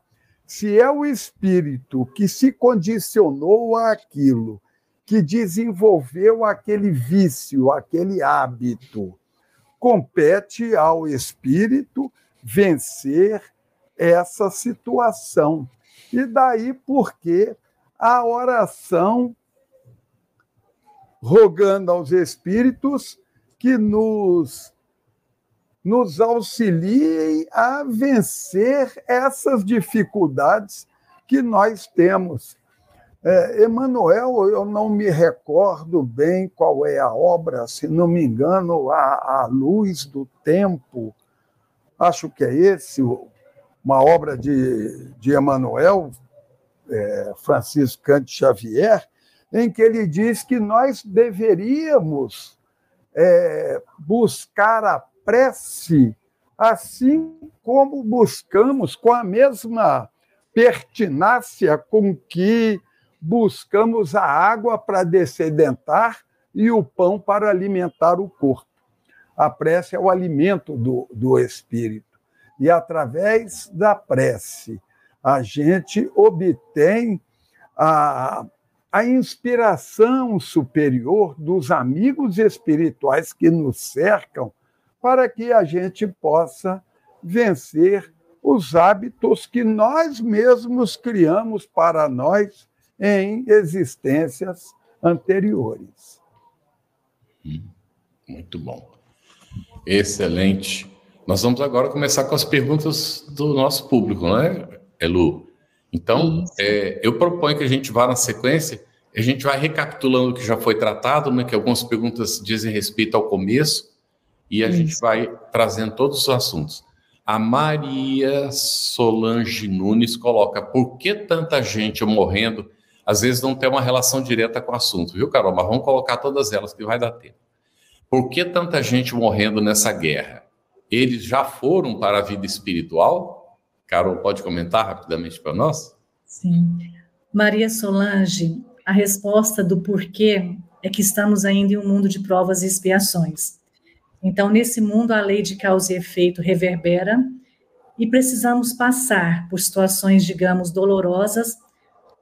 se é o espírito que se condicionou àquilo, que desenvolveu aquele vício, aquele hábito, compete ao espírito vencer essa situação. E daí porque a oração rogando aos espíritos que nos, nos auxiliem a vencer essas dificuldades que nós temos. É, Emanuel, eu não me recordo bem qual é a obra, se não me engano, A, a Luz do Tempo, acho que é esse, uma obra de, de Emanuel, é, Francisco Cante Xavier, em que ele diz que nós deveríamos é, buscar a prece assim como buscamos com a mesma pertinácia com que buscamos a água para descedentar e o pão para alimentar o corpo. A prece é o alimento do, do espírito. E através da prece, a gente obtém a, a inspiração superior dos amigos espirituais que nos cercam para que a gente possa vencer os hábitos que nós mesmos criamos para nós em existências anteriores. Muito bom. Excelente. Nós vamos agora começar com as perguntas do nosso público, não é, Elu? Então, é, eu proponho que a gente vá na sequência, a gente vai recapitulando o que já foi tratado, né, que algumas perguntas dizem respeito ao começo, e a Isso. gente vai trazendo todos os assuntos. A Maria Solange Nunes coloca: por que tanta gente morrendo? Às vezes não tem uma relação direta com o assunto, viu, Carol? Mas vamos colocar todas elas que vai dar tempo. Por que tanta gente morrendo nessa guerra? Eles já foram para a vida espiritual? Carol, pode comentar rapidamente para nós? Sim. Maria Solange, a resposta do porquê é que estamos ainda em um mundo de provas e expiações. Então, nesse mundo, a lei de causa e efeito reverbera e precisamos passar por situações, digamos, dolorosas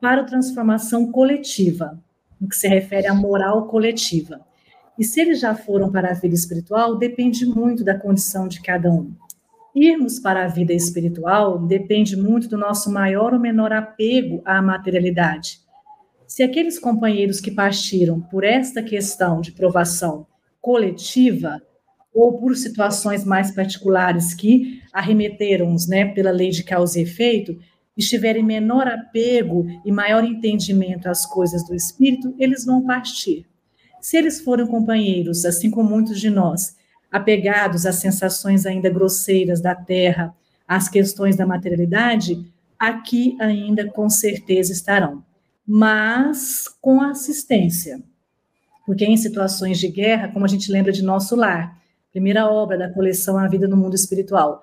para a transformação coletiva, no que se refere à moral coletiva. E se eles já foram para a vida espiritual, depende muito da condição de cada um. Irmos para a vida espiritual depende muito do nosso maior ou menor apego à materialidade. Se aqueles companheiros que partiram por esta questão de provação coletiva, ou por situações mais particulares que arremeteram-nos né, pela lei de causa e efeito, estiverem menor apego e maior entendimento às coisas do espírito, eles vão partir. Se eles forem companheiros, assim como muitos de nós, apegados às sensações ainda grosseiras da terra, às questões da materialidade, aqui ainda com certeza estarão, mas com assistência. Porque em situações de guerra, como a gente lembra de nosso lar, primeira obra da coleção A Vida no Mundo Espiritual.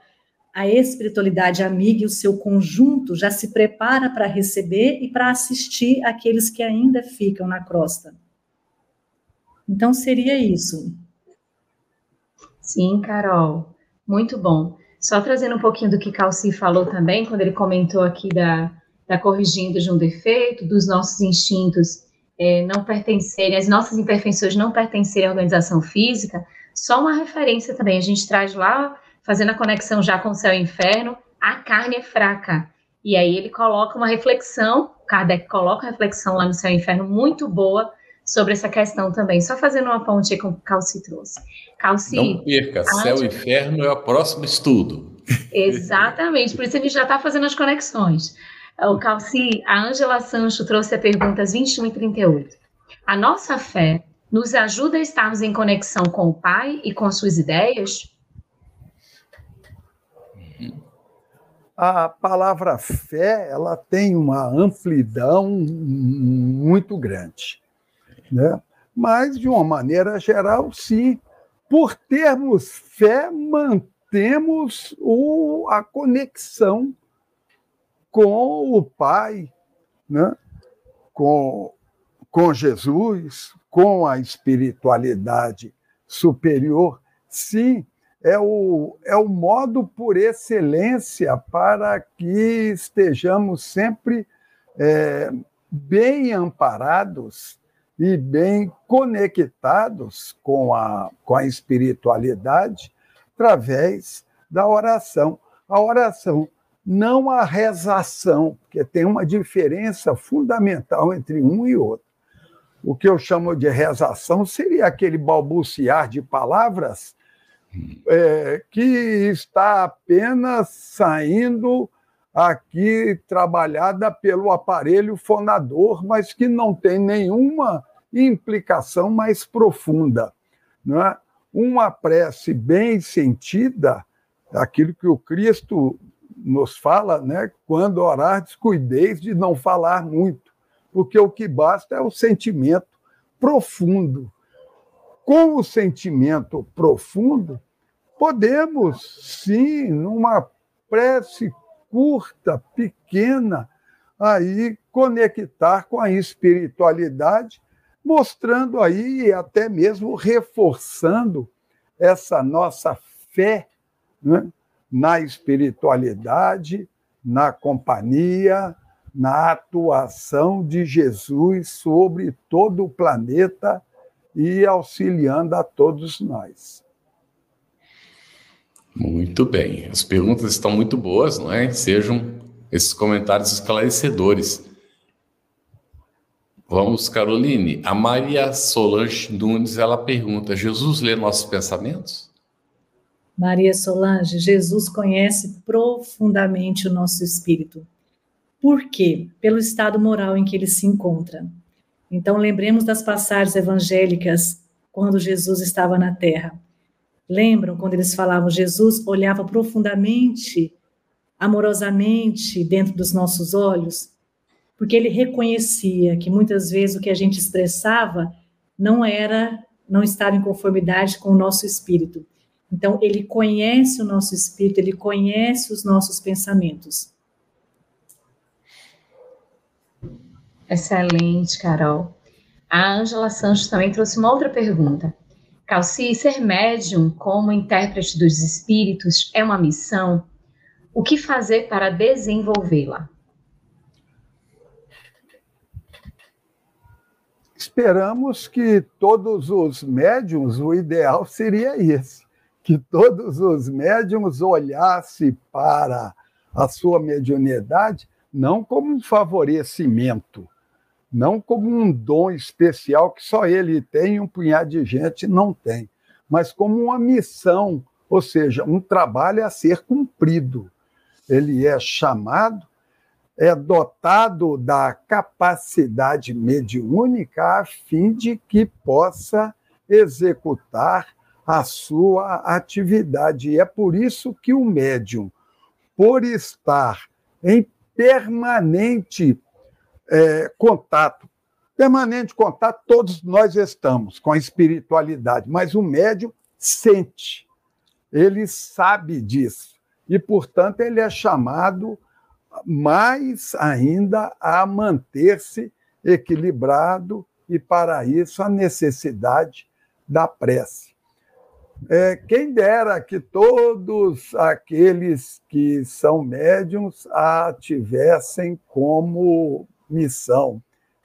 A espiritualidade amiga e o seu conjunto já se prepara para receber e para assistir aqueles que ainda ficam na crosta. Então seria isso. Sim, Carol, muito bom. Só trazendo um pouquinho do que Calci falou também, quando ele comentou aqui da, da corrigindo de um defeito, dos nossos instintos é, não pertencerem, as nossas imperfeições não pertencerem à organização física, só uma referência também, a gente traz lá, fazendo a conexão já com o céu e o inferno, a carne é fraca. E aí ele coloca uma reflexão, Kardec coloca uma reflexão lá no céu e inferno muito boa sobre essa questão também. Só fazendo uma ponte aí com o que Calci trouxe. Calci, Não perca, céu e inferno é o próximo estudo. [LAUGHS] Exatamente, por isso a gente já está fazendo as conexões. O Calci, a Ângela Sancho trouxe a perguntas 21 e 38. A nossa fé nos ajuda a estarmos em conexão com o Pai e com suas ideias? A palavra fé ela tem uma amplidão muito grande, né? Mas de uma maneira geral, sim, por termos fé, mantemos o, a conexão com o Pai, né? com, com Jesus, com a espiritualidade superior, sim, é o, é o modo por excelência para que estejamos sempre é, bem amparados e bem conectados com a, com a espiritualidade através da oração. A oração, não a rezação, porque tem uma diferença fundamental entre um e outro o que eu chamo de rezação seria aquele balbuciar de palavras é, que está apenas saindo aqui trabalhada pelo aparelho fonador, mas que não tem nenhuma implicação mais profunda. Não é? Uma prece bem sentida, aquilo que o Cristo nos fala, né? quando orar, descuideis de não falar muito porque o que basta é o sentimento profundo, com o sentimento profundo, podemos, sim, numa prece curta, pequena, aí conectar com a espiritualidade, mostrando aí até mesmo reforçando essa nossa fé né, na espiritualidade, na companhia, na atuação de Jesus sobre todo o planeta e auxiliando a todos nós. Muito bem. As perguntas estão muito boas, não é? Sejam esses comentários esclarecedores. Vamos, Caroline. A Maria Solange Nunes, ela pergunta: Jesus lê nossos pensamentos? Maria Solange, Jesus conhece profundamente o nosso espírito. Por quê? Pelo estado moral em que ele se encontra. Então, lembremos das passagens evangélicas quando Jesus estava na terra. Lembram quando eles falavam, Jesus olhava profundamente, amorosamente dentro dos nossos olhos? Porque ele reconhecia que muitas vezes o que a gente expressava não era, não estava em conformidade com o nosso espírito. Então, ele conhece o nosso espírito, ele conhece os nossos pensamentos. Excelente, Carol. A Ângela Santos também trouxe uma outra pergunta. Calci, ser médium como intérprete dos espíritos é uma missão? O que fazer para desenvolvê-la? Esperamos que todos os médiums, o ideal seria esse, que todos os médiums olhassem para a sua mediunidade não como um favorecimento, não como um dom especial que só ele tem e um punhado de gente não tem, mas como uma missão, ou seja, um trabalho a ser cumprido. Ele é chamado, é dotado da capacidade mediúnica a fim de que possa executar a sua atividade. E é por isso que o médium, por estar em permanente é, contato. Permanente contato, todos nós estamos com a espiritualidade, mas o médium sente, ele sabe disso. E, portanto, ele é chamado mais ainda a manter-se equilibrado, e, para isso, a necessidade da prece. É, quem dera que todos aqueles que são médiums a tivessem como missão.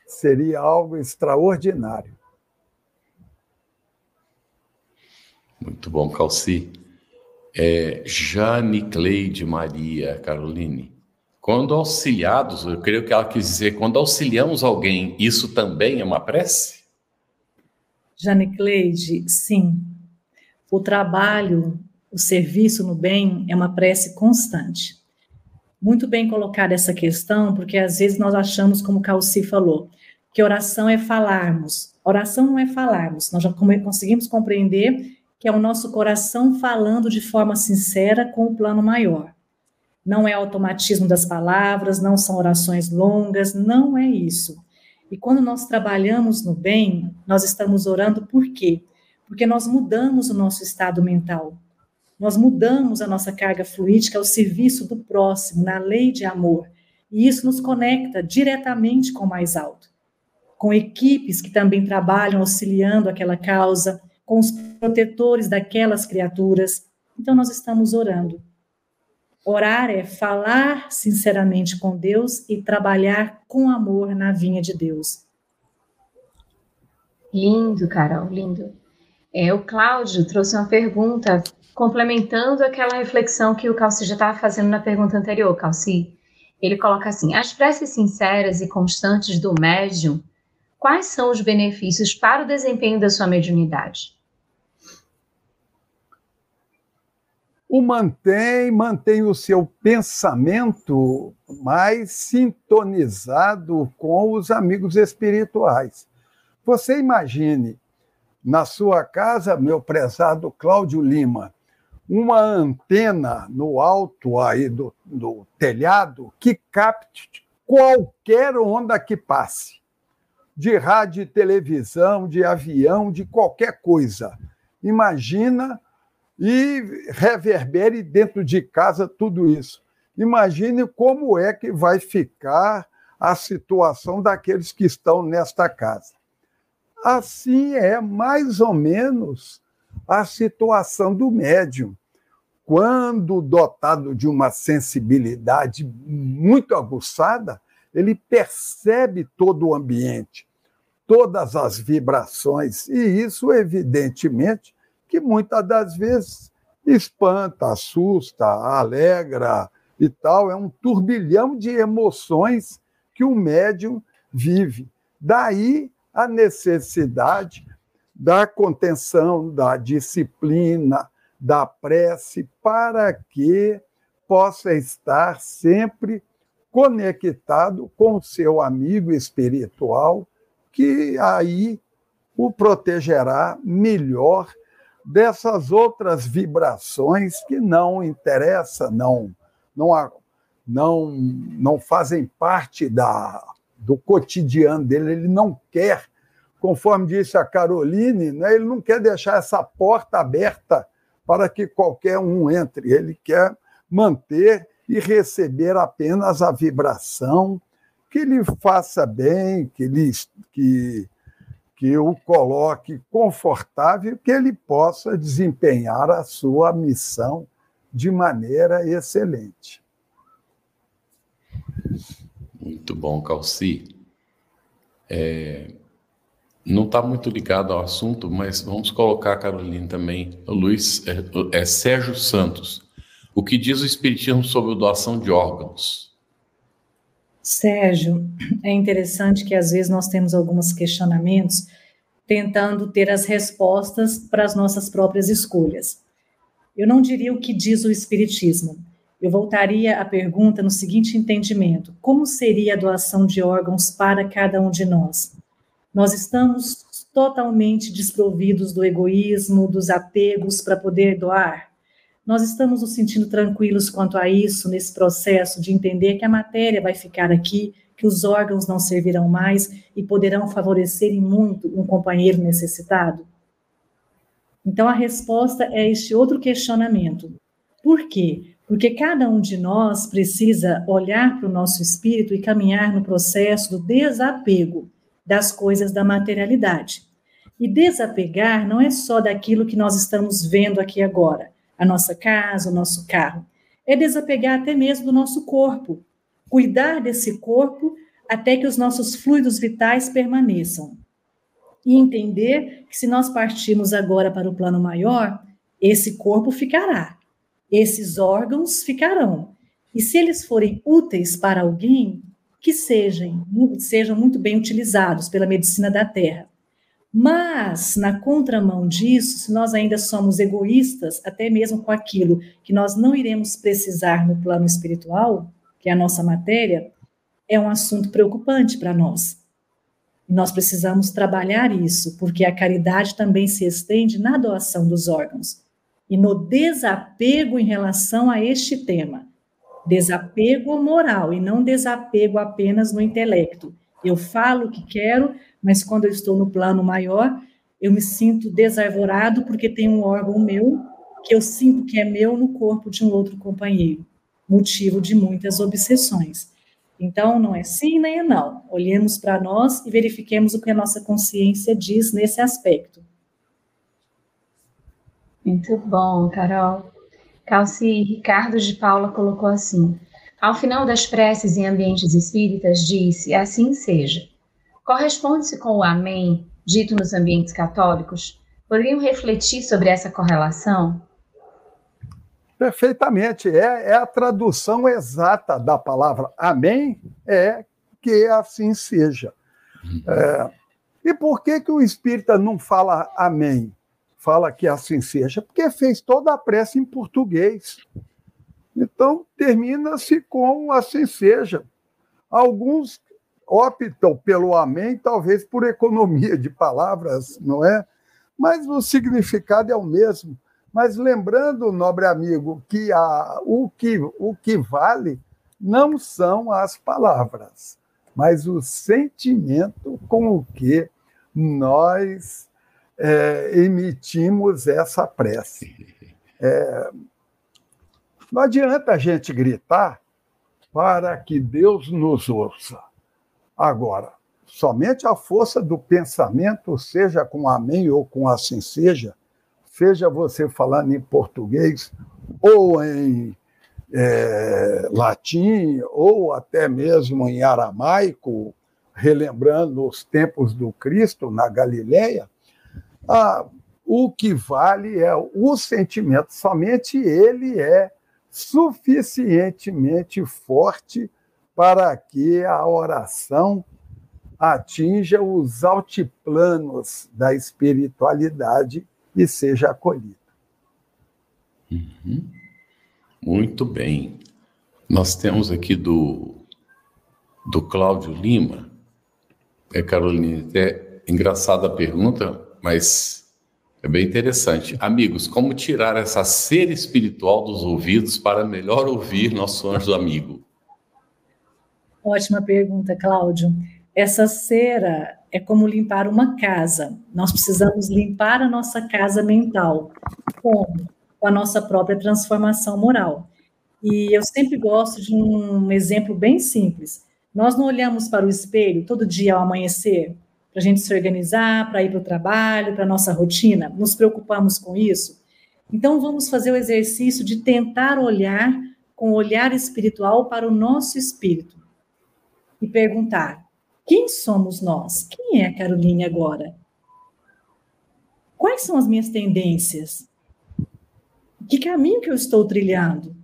Seria algo extraordinário. Muito bom, Calci. É, Jane Cleide Maria Caroline. Quando auxiliados, eu creio que ela quis dizer, quando auxiliamos alguém, isso também é uma prece? Jane Cleide, sim. O trabalho, o serviço no bem é uma prece constante muito bem colocada essa questão, porque às vezes nós achamos, como o Calci falou, que oração é falarmos. Oração não é falarmos, nós já conseguimos compreender que é o nosso coração falando de forma sincera com o plano maior. Não é automatismo das palavras, não são orações longas, não é isso. E quando nós trabalhamos no bem, nós estamos orando por quê? Porque nós mudamos o nosso estado mental. Nós mudamos a nossa carga fluídica ao serviço do próximo, na lei de amor. E isso nos conecta diretamente com o mais alto. Com equipes que também trabalham auxiliando aquela causa, com os protetores daquelas criaturas. Então, nós estamos orando. Orar é falar sinceramente com Deus e trabalhar com amor na vinha de Deus. Lindo, Carol, lindo. É, o Cláudio trouxe uma pergunta complementando aquela reflexão que o Calci já estava fazendo na pergunta anterior, Calci. Ele coloca assim: as preces sinceras e constantes do médium, quais são os benefícios para o desempenho da sua mediunidade? O mantém, mantém o seu pensamento mais sintonizado com os amigos espirituais. Você imagine, na sua casa, meu prezado Cláudio Lima, uma antena no alto aí do, do telhado que capte qualquer onda que passe. de rádio televisão, de avião, de qualquer coisa. Imagina e reverbere dentro de casa tudo isso. Imagine como é que vai ficar a situação daqueles que estão nesta casa. Assim é mais ou menos a situação do médium. Quando dotado de uma sensibilidade muito aguçada, ele percebe todo o ambiente, todas as vibrações, e isso, evidentemente, que muitas das vezes espanta, assusta, alegra e tal, é um turbilhão de emoções que o médium vive. Daí a necessidade da contenção, da disciplina, da prece, para que possa estar sempre conectado com o seu amigo espiritual, que aí o protegerá melhor dessas outras vibrações que não interessa, não não não não fazem parte da do cotidiano dele, ele não quer, conforme disse a Caroline, né, ele não quer deixar essa porta aberta para que qualquer um entre, ele quer manter e receber apenas a vibração que lhe faça bem, que, lhe, que, que o coloque confortável, que ele possa desempenhar a sua missão de maneira excelente. Muito bom, Calci. É, não está muito ligado ao assunto, mas vamos colocar a Carolina também. O Luiz é, é Sérgio Santos. O que diz o Espiritismo sobre doação de órgãos? Sérgio, é interessante que às vezes nós temos alguns questionamentos tentando ter as respostas para as nossas próprias escolhas. Eu não diria o que diz o Espiritismo. Eu voltaria a pergunta no seguinte entendimento: como seria a doação de órgãos para cada um de nós? Nós estamos totalmente desprovidos do egoísmo, dos apegos para poder doar? Nós estamos nos sentindo tranquilos quanto a isso, nesse processo de entender que a matéria vai ficar aqui, que os órgãos não servirão mais e poderão favorecer muito um companheiro necessitado? Então, a resposta é este outro questionamento. Por quê? Porque cada um de nós precisa olhar para o nosso espírito e caminhar no processo do desapego das coisas da materialidade. E desapegar não é só daquilo que nós estamos vendo aqui agora a nossa casa, o nosso carro. É desapegar até mesmo do nosso corpo, cuidar desse corpo até que os nossos fluidos vitais permaneçam. E entender que se nós partirmos agora para o plano maior, esse corpo ficará, esses órgãos ficarão. E se eles forem úteis para alguém, que sejam, sejam muito bem utilizados pela medicina da Terra. Mas, na contramão disso, se nós ainda somos egoístas, até mesmo com aquilo que nós não iremos precisar no plano espiritual, que é a nossa matéria, é um assunto preocupante para nós. Nós precisamos trabalhar isso, porque a caridade também se estende na doação dos órgãos e no desapego em relação a este tema. Desapego moral e não desapego apenas no intelecto. Eu falo o que quero, mas quando eu estou no plano maior, eu me sinto desarvorado porque tem um órgão meu que eu sinto que é meu no corpo de um outro companheiro, motivo de muitas obsessões. Então, não é sim nem é não. Olhemos para nós e verifiquemos o que a nossa consciência diz nesse aspecto. Muito bom, Carol. Calci Ricardo de Paula colocou assim: ao final das preces em ambientes espíritas, disse: assim seja. Corresponde-se com o Amém, dito nos ambientes católicos? Poderiam refletir sobre essa correlação? Perfeitamente. É, é a tradução exata da palavra Amém, é que assim seja. É, e por que, que o espírita não fala Amém? Fala que assim seja? Porque fez toda a prece em português. Então, termina-se com assim seja. Alguns optam pelo amém, talvez por economia de palavras, não é? Mas o significado é o mesmo. Mas lembrando, nobre amigo, que a, o, que, o que vale não são as palavras. mas o sentimento com o que nós é, emitimos essa prece. É, não adianta a gente gritar para que Deus nos ouça. Agora, somente a força do pensamento, seja com amém ou com assim seja, seja você falando em português ou em é, latim, ou até mesmo em aramaico, relembrando os tempos do Cristo na Galileia, ah, o que vale é o sentimento, somente ele é suficientemente forte para que a oração atinja os altiplanos da espiritualidade e seja acolhida. Uhum. Muito bem. Nós temos aqui do, do Cláudio Lima. É, Carolina, até engraçada a pergunta, mas é bem interessante. Amigos, como tirar essa cera espiritual dos ouvidos para melhor ouvir nosso anjo amigo? Ótima pergunta, Cláudio. Essa cera é como limpar uma casa. Nós precisamos limpar a nossa casa mental. Como? com a nossa própria transformação moral. E eu sempre gosto de um exemplo bem simples. Nós não olhamos para o espelho todo dia ao amanhecer para a gente se organizar, para ir para o trabalho, para a nossa rotina? Nos preocupamos com isso? Então, vamos fazer o exercício de tentar olhar com olhar espiritual para o nosso espírito e perguntar: quem somos nós? Quem é a Caroline agora? Quais são as minhas tendências? que caminho que eu estou trilhando?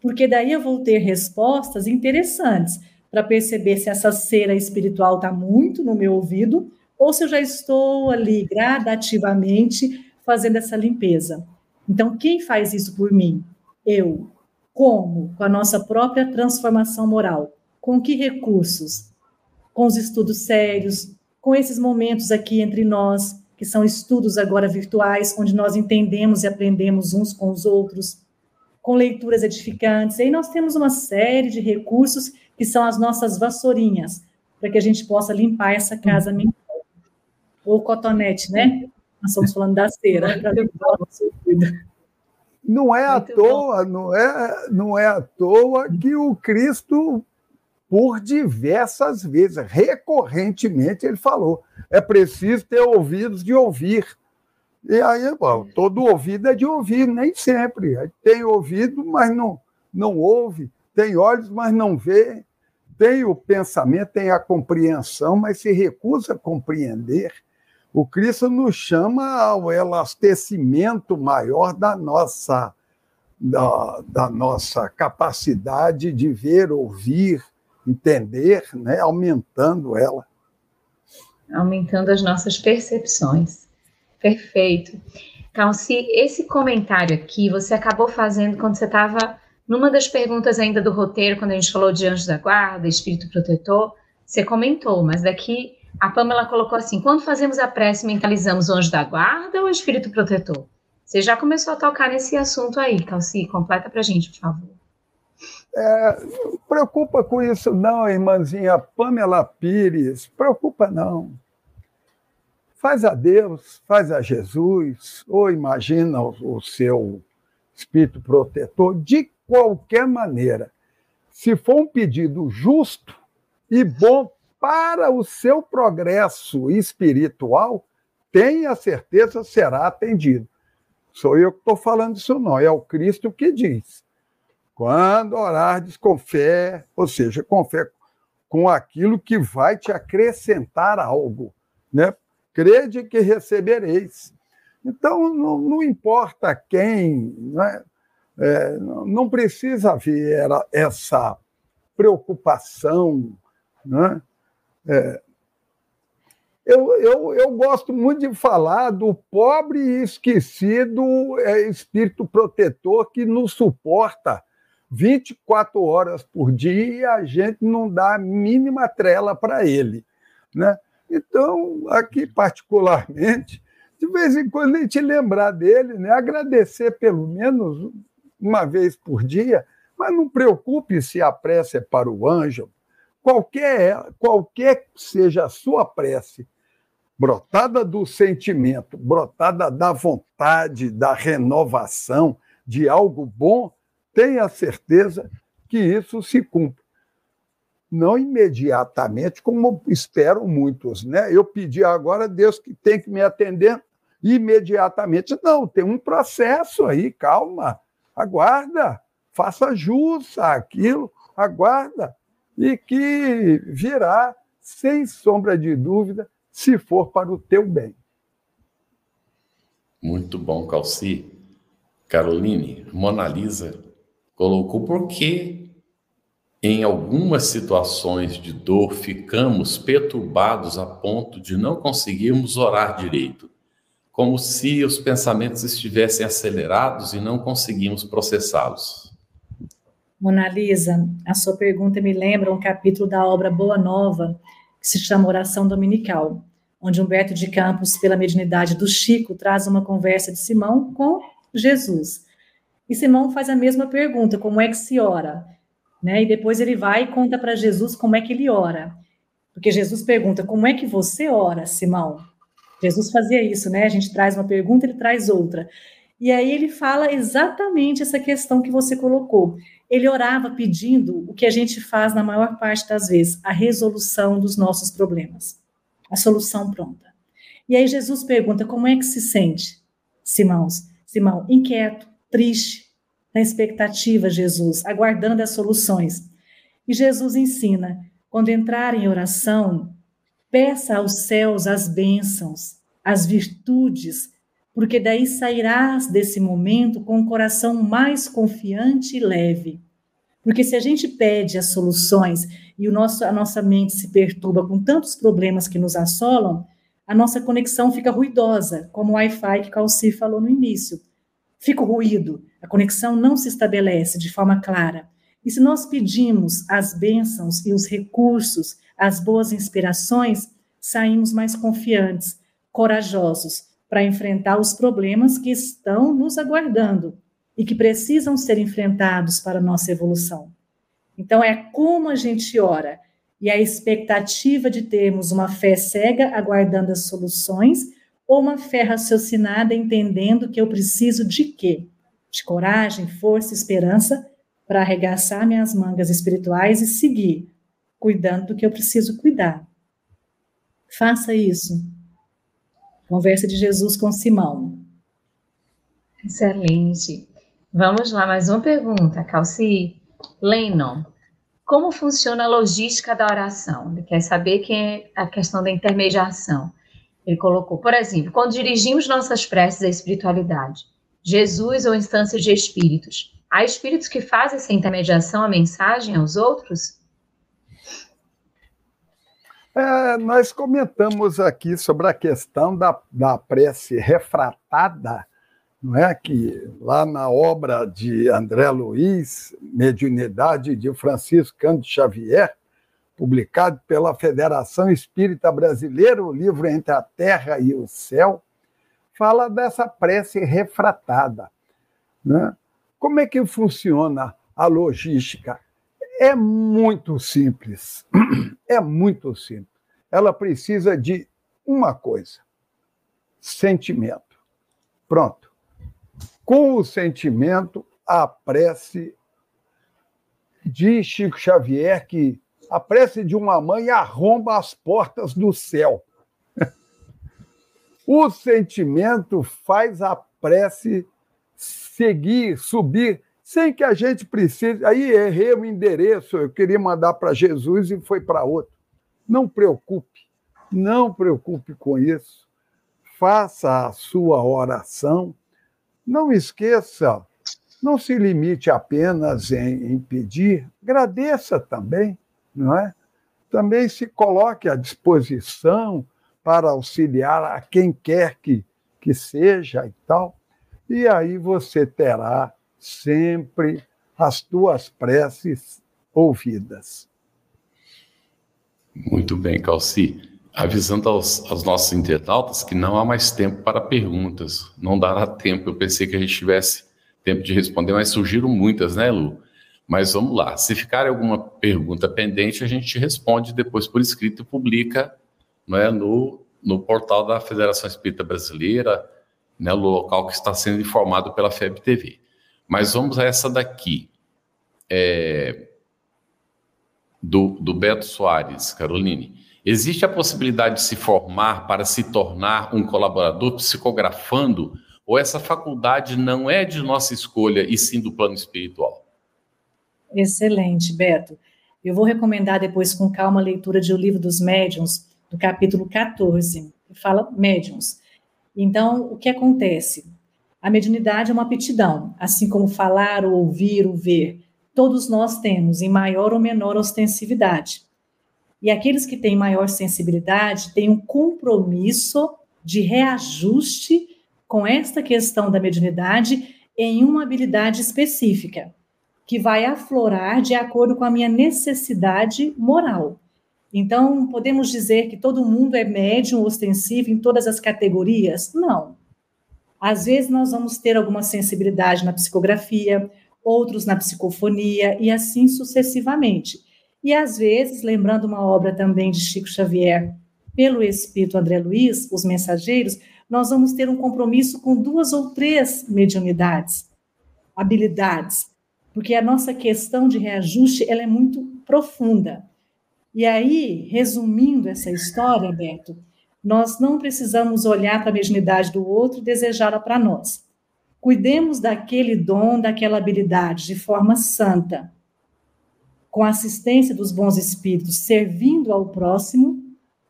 Porque daí eu vou ter respostas interessantes para perceber se essa cera espiritual está muito no meu ouvido ou se eu já estou ali gradativamente fazendo essa limpeza. Então, quem faz isso por mim? Eu. Como? Com a nossa própria transformação moral. Com que recursos? Com os estudos sérios, com esses momentos aqui entre nós, que são estudos agora virtuais, onde nós entendemos e aprendemos uns com os outros, com leituras edificantes. E aí nós temos uma série de recursos que são as nossas vassourinhas, para que a gente possa limpar essa casa mental. Ou cotonete, né? Nós estamos falando da cera. Não é à toa, não é, não é à toa que o Cristo por diversas vezes, recorrentemente ele falou: é preciso ter ouvidos de ouvir. E aí, bom, todo ouvido é de ouvir, nem sempre. Tem ouvido, mas não, não ouve, tem olhos, mas não vê, tem o pensamento, tem a compreensão, mas se recusa a compreender. O Cristo nos chama ao elastecimento maior da nossa, da, da nossa capacidade de ver, ouvir, entender, né, aumentando ela. Aumentando as nossas percepções. Perfeito. Então, se esse comentário aqui você acabou fazendo quando você estava numa das perguntas ainda do roteiro, quando a gente falou de anjo da guarda, espírito protetor, você comentou, mas daqui a Pamela colocou assim: quando fazemos a prece, mentalizamos o anjo da guarda ou o espírito protetor? Você já começou a tocar nesse assunto aí, Calci, completa para gente, por favor. É, preocupa com isso não, irmãzinha Pamela Pires, preocupa não. Faz a Deus, faz a Jesus, ou imagina o, o seu espírito protetor, de qualquer maneira. Se for um pedido justo e bom para o seu progresso espiritual, tenha certeza será atendido. Sou eu que estou falando isso, não, é o Cristo que diz. Quando orardes com fé, ou seja, com fé com aquilo que vai te acrescentar algo, né? Crede que recebereis. Então, não, não importa quem, né? é, não precisa haver essa preocupação. Né? É, eu, eu, eu gosto muito de falar do pobre e esquecido é, espírito protetor que nos suporta 24 horas por dia e a gente não dá a mínima trela para ele. Né? Então, aqui particularmente, de vez em quando a gente lembrar dele, né? agradecer pelo menos uma vez por dia, mas não preocupe se a prece é para o anjo, qualquer, qualquer seja a sua prece, brotada do sentimento, brotada da vontade, da renovação, de algo bom, tenha certeza que isso se cumpre. Não imediatamente, como esperam muitos. Né? Eu pedi agora, Deus que tem que me atender imediatamente. Não, tem um processo aí, calma, aguarda, faça jus àquilo, aguarda, e que virá, sem sombra de dúvida, se for para o teu bem. Muito bom, Calci. Caroline, Mona Lisa colocou por que em algumas situações de dor ficamos perturbados a ponto de não conseguirmos orar direito, como se os pensamentos estivessem acelerados e não conseguimos processá-los. Mona Lisa, a sua pergunta me lembra um capítulo da obra Boa Nova, que se chama Oração Dominical, onde Humberto de Campos, pela mediunidade do Chico, traz uma conversa de Simão com Jesus. E Simão faz a mesma pergunta: como é que se ora? Né? E depois ele vai e conta para Jesus como é que ele ora. Porque Jesus pergunta: como é que você ora, Simão? Jesus fazia isso, né? A gente traz uma pergunta, ele traz outra. E aí ele fala exatamente essa questão que você colocou. Ele orava pedindo o que a gente faz na maior parte das vezes, a resolução dos nossos problemas, a solução pronta. E aí Jesus pergunta: como é que se sente, Simão? Simão, inquieto, triste, na expectativa, Jesus, aguardando as soluções. E Jesus ensina: quando entrar em oração, peça aos céus as bênçãos, as virtudes, porque daí sairás desse momento com o coração mais confiante e leve. Porque se a gente pede as soluções e o nosso, a nossa mente se perturba com tantos problemas que nos assolam, a nossa conexão fica ruidosa, como o Wi-Fi que Calci falou no início fica o ruído, a conexão não se estabelece de forma clara. E se nós pedimos as bênçãos e os recursos, as boas inspirações, saímos mais confiantes, corajosos para enfrentar os problemas que estão nos aguardando e que precisam ser enfrentados para a nossa evolução. Então, é como a gente ora e a expectativa de termos uma fé cega aguardando as soluções ou uma fé raciocinada entendendo que eu preciso de quê? De coragem, força, esperança para arregaçar minhas mangas espirituais e seguir, cuidando do que eu preciso cuidar. Faça isso. Conversa de Jesus com Simão. Excelente. Vamos lá, mais uma pergunta, Calci. Lennon, como funciona a logística da oração? Ele quer saber que é a questão da intermediação. Ele colocou, por exemplo, quando dirigimos nossas preces à espiritualidade, Jesus ou instâncias de espíritos, há espíritos que fazem essa intermediação, a mensagem aos outros? É, nós comentamos aqui sobre a questão da, da prece refratada, não é? Que lá na obra de André Luiz, Mediunidade de Francisco Cândido Xavier, publicado pela Federação Espírita Brasileira, o livro Entre a Terra e o Céu, fala dessa prece refratada. Né? Como é que funciona a logística? É muito simples. [CLEARS THROAT] É muito simples. Ela precisa de uma coisa: sentimento. Pronto. Com o sentimento, a prece de Chico Xavier, que a prece de uma mãe arromba as portas do céu. [LAUGHS] O sentimento faz a prece seguir, subir, sem que a gente precise. Aí errei o endereço, eu queria mandar para Jesus e foi para outro. Não preocupe, não preocupe com isso. Faça a sua oração. Não esqueça, não se limite apenas em, em pedir, agradeça também não é? Também se coloque à disposição para auxiliar a quem quer que, que seja e tal. E aí você terá sempre as tuas preces ouvidas. Muito bem, Calci. Avisando aos, aos, nossos internautas que não há mais tempo para perguntas. Não dará tempo. Eu pensei que a gente tivesse tempo de responder, mas surgiram muitas, né, Lu? Mas vamos lá. Se ficar alguma pergunta pendente, a gente responde depois por escrito e publica é, no, no portal da Federação Espírita Brasileira, né, no local que está sendo informado pela FEB TV. Mas vamos a essa daqui. É, do, do Beto Soares, Caroline. Existe a possibilidade de se formar para se tornar um colaborador psicografando, ou essa faculdade não é de nossa escolha e sim do plano espiritual? Excelente, Beto. Eu vou recomendar depois com calma a leitura de O Livro dos Médiuns, do capítulo 14, que fala médiuns. Então, o que acontece? A mediunidade é uma aptidão, assim como falar, ou ouvir, ou ver. Todos nós temos, em maior ou menor ostensividade. E aqueles que têm maior sensibilidade têm um compromisso de reajuste com esta questão da mediunidade em uma habilidade específica que vai aflorar de acordo com a minha necessidade moral. Então, podemos dizer que todo mundo é médium ostensivo em todas as categorias? Não. Às vezes nós vamos ter alguma sensibilidade na psicografia, outros na psicofonia e assim sucessivamente. E às vezes, lembrando uma obra também de Chico Xavier, pelo Espírito André Luiz, Os Mensageiros, nós vamos ter um compromisso com duas ou três mediunidades, habilidades, porque a nossa questão de reajuste ela é muito profunda. E aí, resumindo essa história, Beto, nós não precisamos olhar para a mediunidade do outro e desejá-la para nós. Cuidemos daquele dom, daquela habilidade de forma santa, com a assistência dos bons espíritos, servindo ao próximo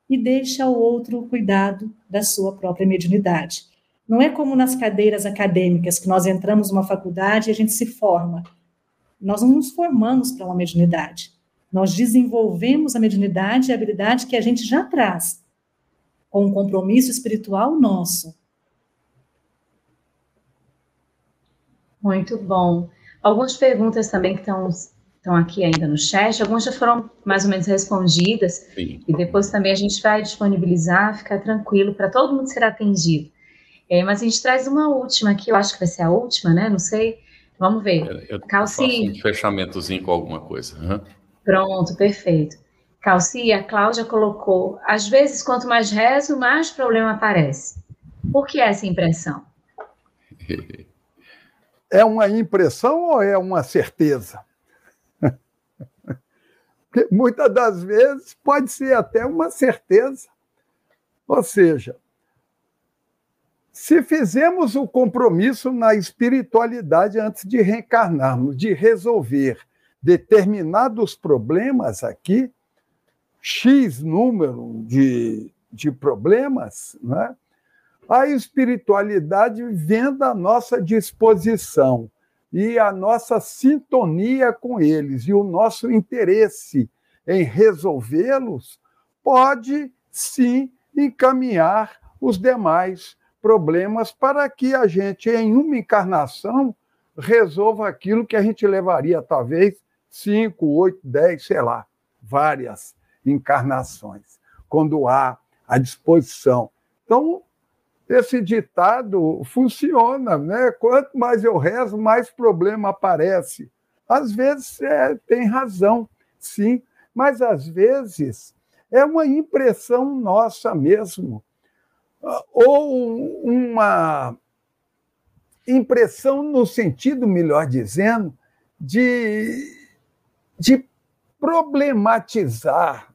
e deixe ao outro o cuidado da sua própria mediunidade. Não é como nas cadeiras acadêmicas, que nós entramos numa faculdade e a gente se forma. Nós não nos formamos para uma mediunidade. Nós desenvolvemos a mediunidade e a habilidade que a gente já traz, com um compromisso espiritual nosso. Muito bom. Algumas perguntas também que estão, estão aqui ainda no chat, algumas já foram mais ou menos respondidas, Sim. e depois também a gente vai disponibilizar, ficar tranquilo, para todo mundo ser atendido. É, mas a gente traz uma última aqui, eu acho que vai ser a última, né? Não sei. Vamos ver. Eu, eu Calci... faço um fechamentozinho com alguma coisa. Uhum. Pronto, perfeito. Calci, a Cláudia colocou, às vezes, quanto mais rezo, mais problema aparece. Por que essa impressão? É uma impressão ou é uma certeza? [LAUGHS] Porque muitas das vezes pode ser até uma certeza. Ou seja, se fizemos o compromisso na espiritualidade antes de reencarnarmos, de resolver determinados problemas aqui, X número de, de problemas, né? a espiritualidade vendo a nossa disposição e a nossa sintonia com eles e o nosso interesse em resolvê-los, pode sim encaminhar os demais problemas para que a gente, em uma encarnação, resolva aquilo que a gente levaria, talvez, cinco, oito, dez, sei lá, várias encarnações, quando há a disposição. Então, esse ditado funciona, né? Quanto mais eu rezo, mais problema aparece. Às vezes é, tem razão, sim, mas às vezes é uma impressão nossa mesmo ou uma impressão no sentido, melhor dizendo, de, de problematizar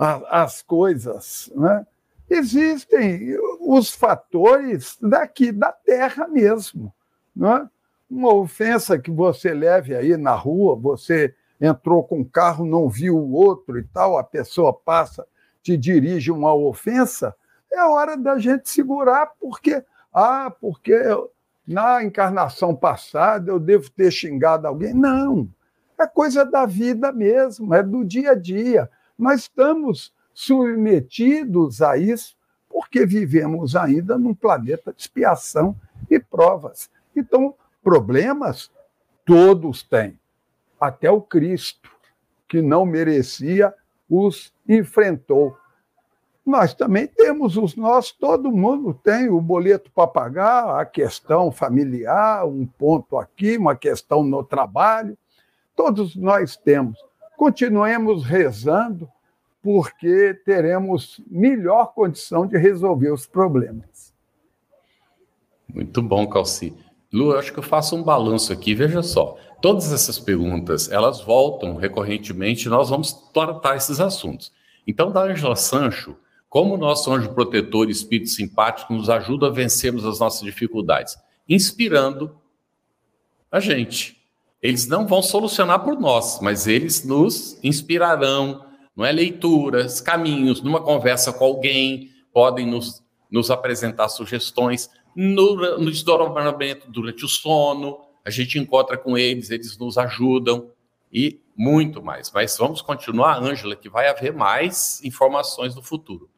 as coisas. Né? Existem os fatores daqui da terra mesmo. Né? Uma ofensa que você leve aí na rua, você entrou com um carro, não viu o outro e tal, a pessoa passa, te dirige uma ofensa, é hora da gente segurar, porque, ah, porque na encarnação passada eu devo ter xingado alguém. Não, é coisa da vida mesmo, é do dia a dia. Nós estamos submetidos a isso porque vivemos ainda num planeta de expiação e provas. Então, problemas todos têm, até o Cristo, que não merecia, os enfrentou nós também temos os nossos, todo mundo tem o boleto para pagar, a questão familiar, um ponto aqui, uma questão no trabalho. todos nós temos. Continuemos rezando, porque teremos melhor condição de resolver os problemas. Muito bom, Calci. Lu, acho que eu faço um balanço aqui. Veja só, todas essas perguntas, elas voltam recorrentemente, nós vamos tratar esses assuntos. Então, da Angela Sancho, como o nosso anjo protetor e espírito simpático nos ajuda a vencermos as nossas dificuldades? Inspirando a gente. Eles não vão solucionar por nós, mas eles nos inspirarão, não é? Leituras, caminhos, numa conversa com alguém, podem nos, nos apresentar sugestões. No, no desdobramento durante o sono, a gente encontra com eles, eles nos ajudam e muito mais. Mas vamos continuar, Ângela, que vai haver mais informações no futuro.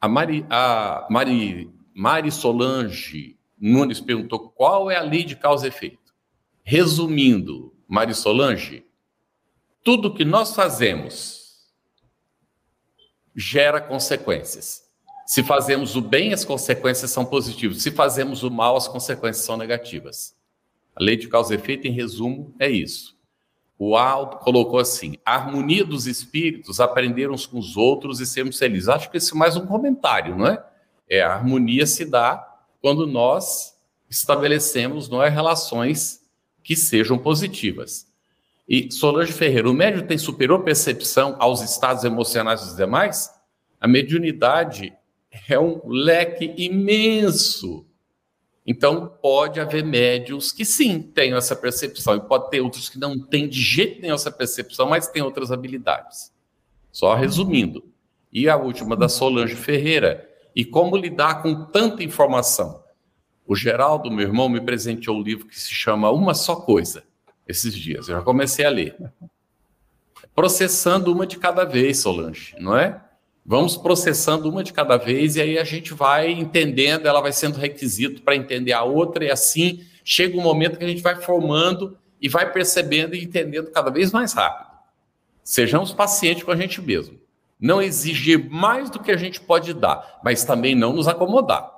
A Mari, a Mari, Mari Solange Nunes perguntou qual é a lei de causa e efeito. Resumindo, Mari Solange, tudo que nós fazemos gera consequências. Se fazemos o bem, as consequências são positivas. Se fazemos o mal, as consequências são negativas. A lei de causa e efeito, em resumo, é isso. O Alto colocou assim: a harmonia dos espíritos, aprender uns com os outros e sermos felizes. Acho que esse é mais um comentário, não é? É a harmonia se dá quando nós estabelecemos não é, relações que sejam positivas. E Solange Ferreira, o médium tem superior percepção aos estados emocionais dos demais? A mediunidade é um leque imenso. Então, pode haver médios que sim tenham essa percepção, e pode ter outros que não têm de jeito nenhum essa percepção, mas têm outras habilidades. Só resumindo. E a última da Solange Ferreira. E como lidar com tanta informação? O Geraldo, meu irmão, me presenteou um livro que se chama Uma Só Coisa, esses dias. Eu já comecei a ler. Processando uma de cada vez, Solange, não é? Vamos processando uma de cada vez e aí a gente vai entendendo, ela vai sendo requisito para entender a outra, e assim chega um momento que a gente vai formando e vai percebendo e entendendo cada vez mais rápido. Sejamos pacientes com a gente mesmo. Não exigir mais do que a gente pode dar, mas também não nos acomodar.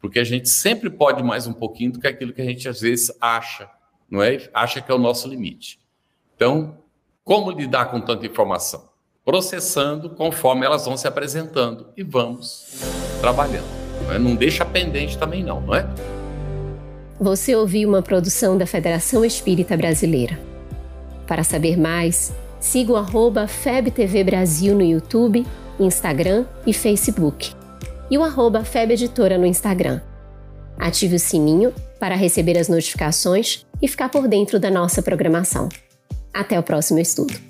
Porque a gente sempre pode mais um pouquinho do que aquilo que a gente às vezes acha, não é? Acha que é o nosso limite. Então, como lidar com tanta informação? processando conforme elas vão se apresentando e vamos trabalhando. Não, é? não deixa pendente também não, não é? Você ouviu uma produção da Federação Espírita Brasileira. Para saber mais, siga o arroba FebTV Brasil no YouTube, Instagram e Facebook. E o arroba Feb Editora no Instagram. Ative o sininho para receber as notificações e ficar por dentro da nossa programação. Até o próximo estudo.